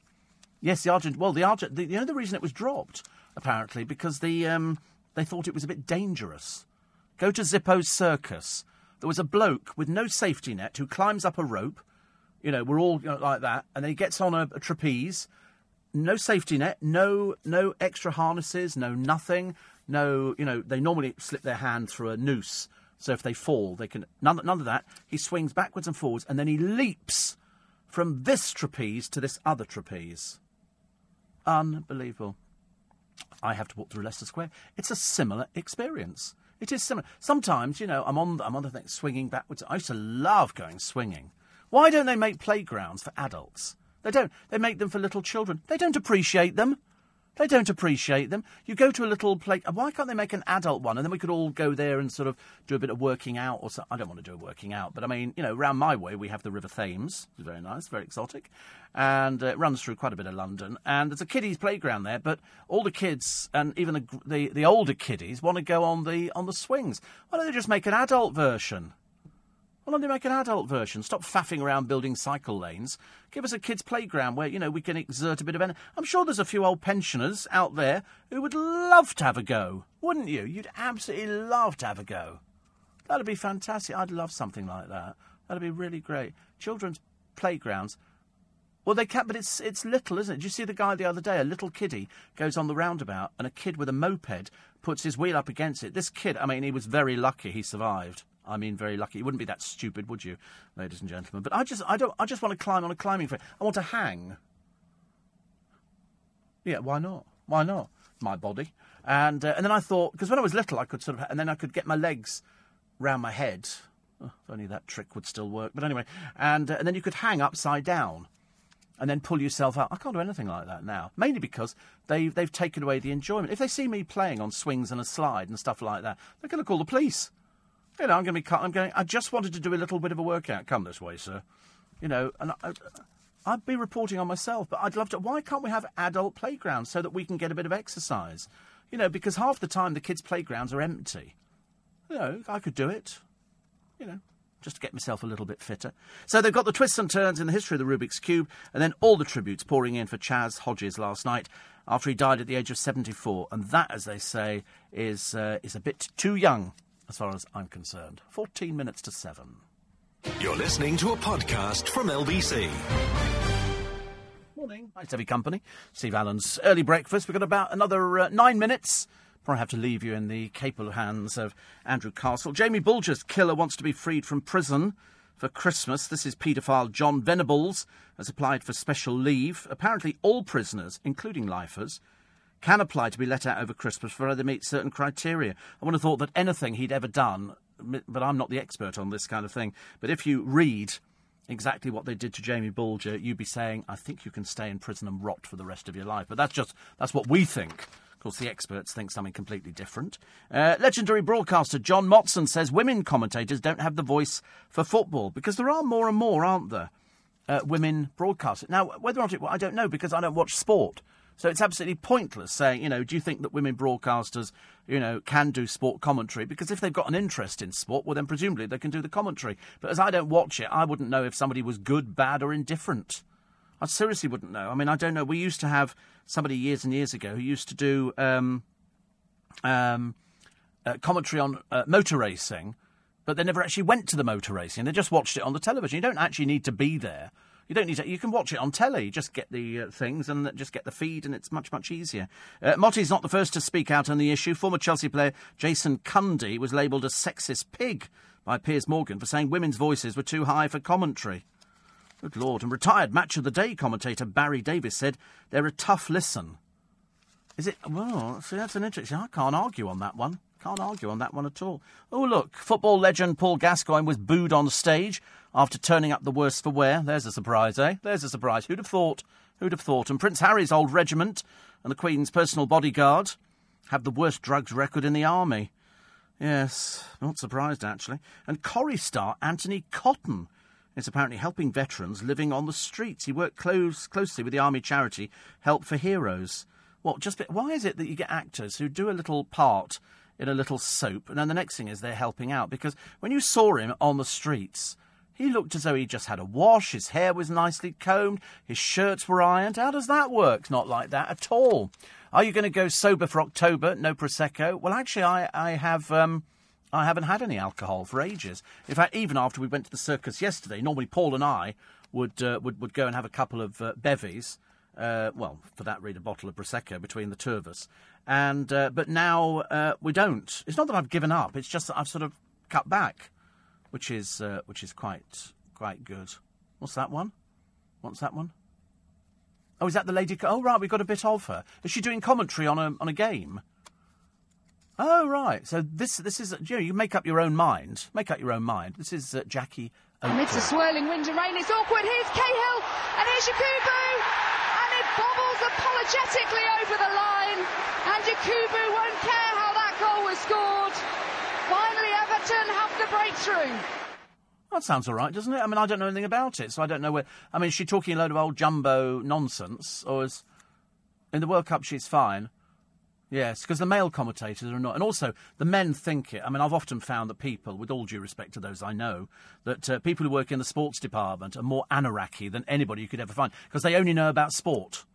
Yes, the Argent. Well, the Argent. The, you know the reason it was dropped apparently because the um, they thought it was a bit dangerous. Go to Zippo's circus. There was a bloke with no safety net who climbs up a rope. You know, we're all you know, like that, and then he gets on a, a trapeze. No safety net, no no extra harnesses, no nothing no, you know, they normally slip their hand through a noose. So if they fall, they can. None, none of that. He swings backwards and forwards, and then he leaps from this trapeze to this other trapeze. Unbelievable. I have to walk through Leicester Square. It's a similar experience. It is similar. Sometimes, you know, I'm on, I'm on the thing, swinging backwards. I used to love going swinging. Why don't they make playgrounds for adults? They don't. They make them for little children. They don't appreciate them. They don't appreciate them. You go to a little place. Why can't they make an adult one? And then we could all go there and sort of do a bit of working out or something. I don't want to do a working out, but I mean, you know, round my way we have the River Thames. It's very nice, very exotic. And uh, it runs through quite a bit of London. And there's a kiddies' playground there, but all the kids and even the, the, the older kiddies want to go on the, on the swings. Why don't they just make an adult version? Why don't they make an adult version? Stop faffing around building cycle lanes. Give us a kids' playground where, you know, we can exert a bit of energy. I'm sure there's a few old pensioners out there who would love to have a go, wouldn't you? You'd absolutely love to have a go. That'd be fantastic. I'd love something like that. That'd be really great. Children's playgrounds. Well, they can't, but it's it's little, isn't it? Did you see the guy the other day? A little kiddie goes on the roundabout, and a kid with a moped puts his wheel up against it. This kid, I mean, he was very lucky he survived. I mean, very lucky. You wouldn't be that stupid, would you, ladies and gentlemen? But I just, I don't, I just want to climb on a climbing frame. I want to hang. Yeah, why not? Why not? My body. And uh, and then I thought, because when I was little, I could sort of, and then I could get my legs round my head. Oh, if only that trick would still work. But anyway, and uh, and then you could hang upside down and then pull yourself up. I can't do anything like that now, mainly because they've, they've taken away the enjoyment. If they see me playing on swings and a slide and stuff like that, they're going to call the police. You know, I'm going to be. cut- I'm going. I just wanted to do a little bit of a workout. Come this way, sir. You know, and I, I'd be reporting on myself, but I'd love to. Why can't we have adult playgrounds so that we can get a bit of exercise? You know, because half the time the kids' playgrounds are empty. You know, I could do it. You know, just to get myself a little bit fitter. So they've got the twists and turns in the history of the Rubik's Cube, and then all the tributes pouring in for Chas Hodges last night after he died at the age of 74. And that, as they say, is, uh, is a bit too young as far as I'm concerned. 14 minutes to 7. You're listening to a podcast from LBC. Morning. Nice to have company. Steve Allen's early breakfast. We've got about another uh, nine minutes I have to leave you in the capable hands of Andrew Castle. Jamie Bulger's killer wants to be freed from prison for Christmas. This is paedophile John Venables has applied for special leave. Apparently, all prisoners, including lifers, can apply to be let out over Christmas provided they meet certain criteria. I would have thought that anything he'd ever done, but I'm not the expert on this kind of thing. But if you read exactly what they did to Jamie Bulger, you'd be saying, I think you can stay in prison and rot for the rest of your life. But that's just that's what we think. Of course, the experts think something completely different. Uh, legendary broadcaster John Motson says women commentators don't have the voice for football because there are more and more, aren't there? Uh, women broadcasters. Now, whether or not it, well, I don't know because I don't watch sport. So it's absolutely pointless saying, you know, do you think that women broadcasters, you know, can do sport commentary? Because if they've got an interest in sport, well, then presumably they can do the commentary. But as I don't watch it, I wouldn't know if somebody was good, bad, or indifferent. I seriously wouldn't know. I mean, I don't know. We used to have somebody years and years ago who used to do um, um, uh, commentary on uh, motor racing, but they never actually went to the motor racing. They just watched it on the television. You don't actually need to be there. You don't need to. You can watch it on telly. Just get the uh, things and just get the feed, and it's much much easier. Uh, Motty's not the first to speak out on the issue. Former Chelsea player Jason Cundy was labelled a sexist pig by Piers Morgan for saying women's voices were too high for commentary. Good lord! And retired Match of the Day commentator Barry Davies said they're a tough listen. Is it? Well, see, that's an interesting. I can't argue on that one. Can't argue on that one at all. Oh, look, football legend Paul Gascoigne was booed on stage after turning up the worse for wear. There's a surprise, eh? There's a surprise. Who'd have thought? Who'd have thought? And Prince Harry's old regiment and the Queen's personal bodyguard have the worst drugs record in the army. Yes, not surprised actually. And Corrie star Anthony Cotton is apparently helping veterans living on the streets. He worked close, closely with the army charity Help for Heroes. What? Just why is it that you get actors who do a little part in a little soap, and then the next thing is they're helping out? Because when you saw him on the streets, he looked as though he just had a wash, his hair was nicely combed, his shirts were ironed. How does that work? Not like that at all. Are you going to go sober for October? No Prosecco? Well, actually, I, I have. Um, I haven't had any alcohol for ages. In fact, even after we went to the circus yesterday, normally Paul and I would uh, would, would go and have a couple of uh, bevies. Uh, well, for that, read a bottle of prosecco between the two of us. And uh, but now uh, we don't. It's not that I've given up. It's just that I've sort of cut back, which is uh, which is quite quite good. What's that one? What's that one? Oh, is that the lady? Oh, right, we've got a bit of her. Is she doing commentary on a on a game? Oh, right. So this this is you know you make up your own mind. Make up your own mind. This is uh, Jackie. Amidst the swirling wind and rain, it's awkward. Here's Cahill, and here's Yakubu, bobbles apologetically over the line, and Yakubu won't care how that goal was scored. Finally, Everton have the breakthrough. That sounds all right, doesn't it? I mean, I don't know anything about it, so I don't know where. I mean, is she talking a load of old jumbo nonsense, or is in the World Cup she's fine? Yes, because the male commentators are not, and also the men think it. I mean, I've often found that people, with all due respect to those I know, that uh, people who work in the sports department are more anarchy than anybody you could ever find because they only know about sport.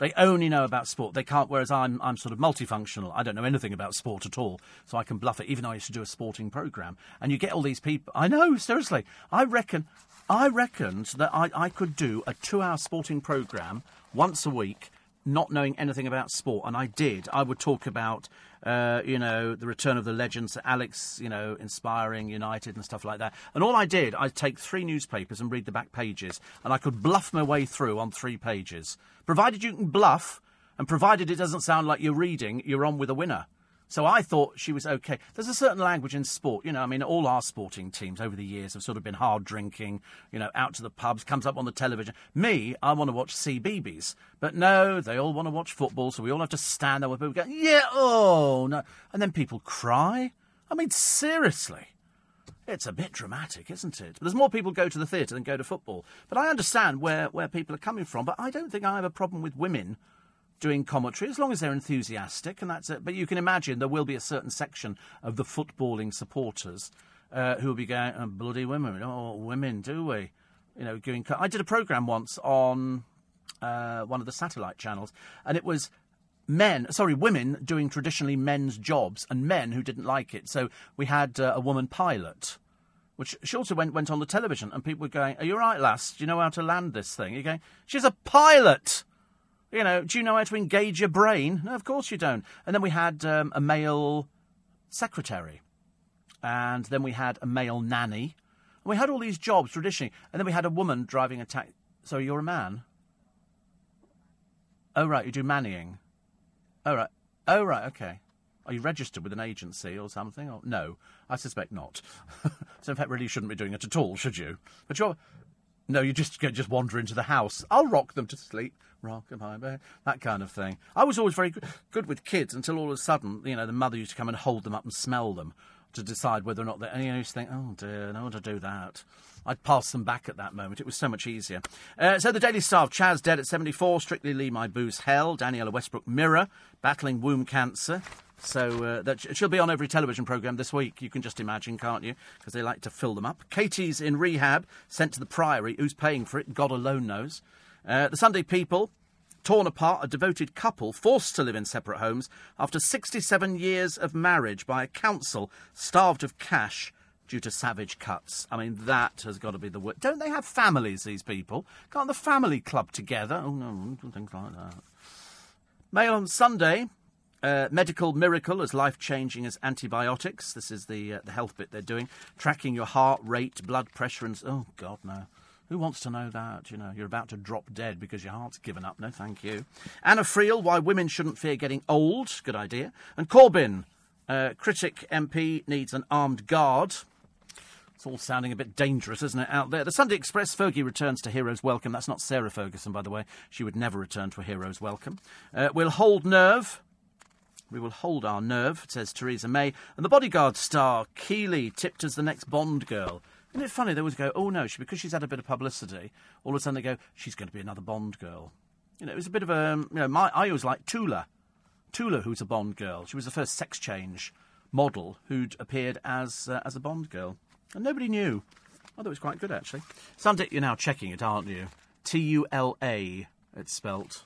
They only know about sport. They can't. Whereas I'm, I'm sort of multifunctional. I don't know anything about sport at all, so I can bluff it. Even though I used to do a sporting program, and you get all these people. I know, seriously. I reckon, I reckoned that I, I could do a two-hour sporting program once a week not knowing anything about sport, and I did. I would talk about, uh, you know, the return of the legends, Alex, you know, inspiring United and stuff like that. And all I did, I'd take three newspapers and read the back pages, and I could bluff my way through on three pages. Provided you can bluff, and provided it doesn't sound like you're reading, you're on with a winner. So I thought she was okay. There's a certain language in sport, you know. I mean, all our sporting teams over the years have sort of been hard drinking, you know, out to the pubs, comes up on the television. Me, I want to watch CBeebies, but no, they all want to watch football, so we all have to stand there with people going, yeah, oh no, and then people cry. I mean, seriously. It's a bit dramatic, isn't it? But there's more people go to the theatre than go to football. But I understand where, where people are coming from. But I don't think I have a problem with women doing commentary, as long as they're enthusiastic, and that's it. But you can imagine there will be a certain section of the footballing supporters uh, who will be going, oh, bloody women, oh, women, do we? You know, doing. I did a program once on uh, one of the satellite channels, and it was men, sorry, women doing traditionally men's jobs, and men who didn't like it. So we had uh, a woman pilot. Which she also went, went on the television, and people were going, Are you all right, lass? Do you know how to land this thing? You're going, She's a pilot! You know, do you know how to engage your brain? No, of course you don't. And then we had um, a male secretary. And then we had a male nanny. And we had all these jobs traditionally. And then we had a woman driving a taxi. So you're a man? Oh, right, you do mannying. Oh, right. Oh, right, okay. Are you registered with an agency or something? Or, no, I suspect not. so, in fact, really, you shouldn't be doing it at all, should you? But you're. No, you just just wander into the house. I'll rock them to sleep rock my bed, that kind of thing. I was always very good with kids until all of a sudden, you know, the mother used to come and hold them up and smell them to decide whether or not they. And you know, to think, oh dear, no one to do that. I'd pass them back at that moment. It was so much easier. Uh, so the Daily Star, Chas dead at 74, Strictly Lee My Booze Hell, Danniella Westbrook Mirror, battling womb cancer. So uh, that she'll be on every television programme this week. You can just imagine, can't you? Because they like to fill them up. Katie's in rehab, sent to the Priory. Who's paying for it? God alone knows. Uh, the Sunday People, torn apart, a devoted couple forced to live in separate homes after 67 years of marriage by a council starved of cash due to savage cuts. I mean, that has got to be the word. Don't they have families, these people? Can't the family club together? Oh, no, things like that. Mail on Sunday. Uh, medical miracle as life changing as antibiotics. This is the uh, the health bit they're doing. Tracking your heart rate, blood pressure, and oh god no. Who wants to know that? You know, you're about to drop dead because your heart's given up. No, thank you. Anna Friel, why women shouldn't fear getting old. Good idea. And Corbyn, uh, critic MP needs an armed guard. It's all sounding a bit dangerous, isn't it, out there? The Sunday Express, Fergie returns to Heroes Welcome. That's not Sarah Ferguson, by the way. She would never return to a Heroes Welcome. Uh, we'll hold nerve. We will hold our nerve, says Theresa May. And the bodyguard star, Keeley, tipped as the next Bond girl. Isn't it funny? They always go, oh no, she, because she's had a bit of publicity, all of a sudden they go, she's going to be another Bond girl. You know, it was a bit of a, you know, my, I always liked Tula. Tula, who's a Bond girl. She was the first sex change model who'd appeared as, uh, as a Bond girl. And nobody knew. I thought it was quite good, actually. Sunday, you're now checking it, aren't you? T U L A, it's spelt.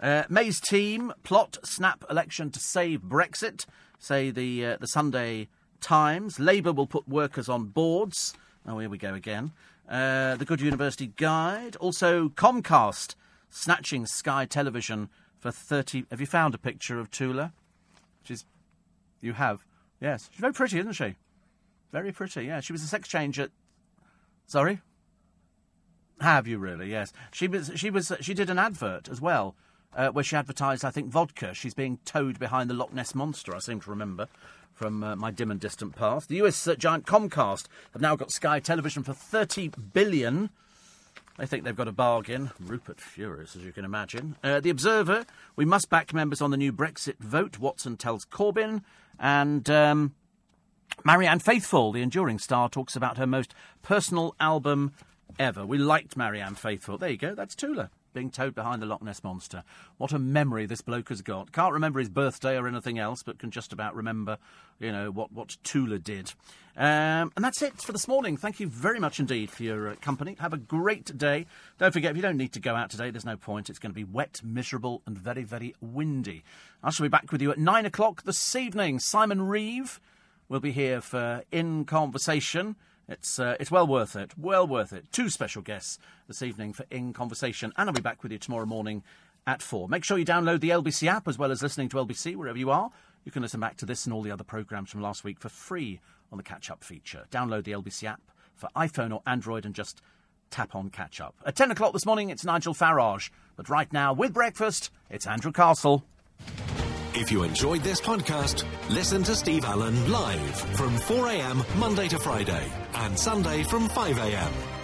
Uh, May's team plot snap election to save Brexit, say the, uh, the Sunday Times. Labour will put workers on boards. Oh, here we go again. Uh, the Good University Guide. Also, Comcast snatching Sky Television for 30. Have you found a picture of Tula? She's. You have? Yes. She's very pretty, isn't she? Very pretty, yeah. She was a sex change at. Sorry? Have you really? Yes. She was. She was. She did an advert as well, uh, where she advertised, I think, vodka. She's being towed behind the Loch Ness monster. I seem to remember from uh, my dim and distant past. The US uh, giant Comcast have now got Sky Television for 30 billion. They think they've got a bargain. Rupert furious, as you can imagine. Uh, the Observer, we must back members on the new Brexit vote. Watson tells Corbyn. And um, Marianne Faithfull, the enduring star, talks about her most personal album ever. We liked Marianne Faithfull. There you go, that's Tula being towed behind the Loch Ness Monster. What a memory this bloke has got. Can't remember his birthday or anything else, but can just about remember, you know, what, what Tula did. Um, and that's it for this morning. Thank you very much indeed for your uh, company. Have a great day. Don't forget, if you don't need to go out today, there's no point. It's going to be wet, miserable, and very, very windy. I shall be back with you at nine o'clock this evening. Simon Reeve will be here for In Conversation. It's, uh, it's well worth it. Well worth it. Two special guests this evening for In Conversation, and I'll be back with you tomorrow morning at 4. Make sure you download the LBC app as well as listening to LBC wherever you are. You can listen back to this and all the other programmes from last week for free on the catch up feature. Download the LBC app for iPhone or Android and just tap on catch up. At 10 o'clock this morning, it's Nigel Farage. But right now, with breakfast, it's Andrew Castle. If you enjoyed this podcast, listen to Steve Allen live from 4am Monday to Friday and Sunday from 5am.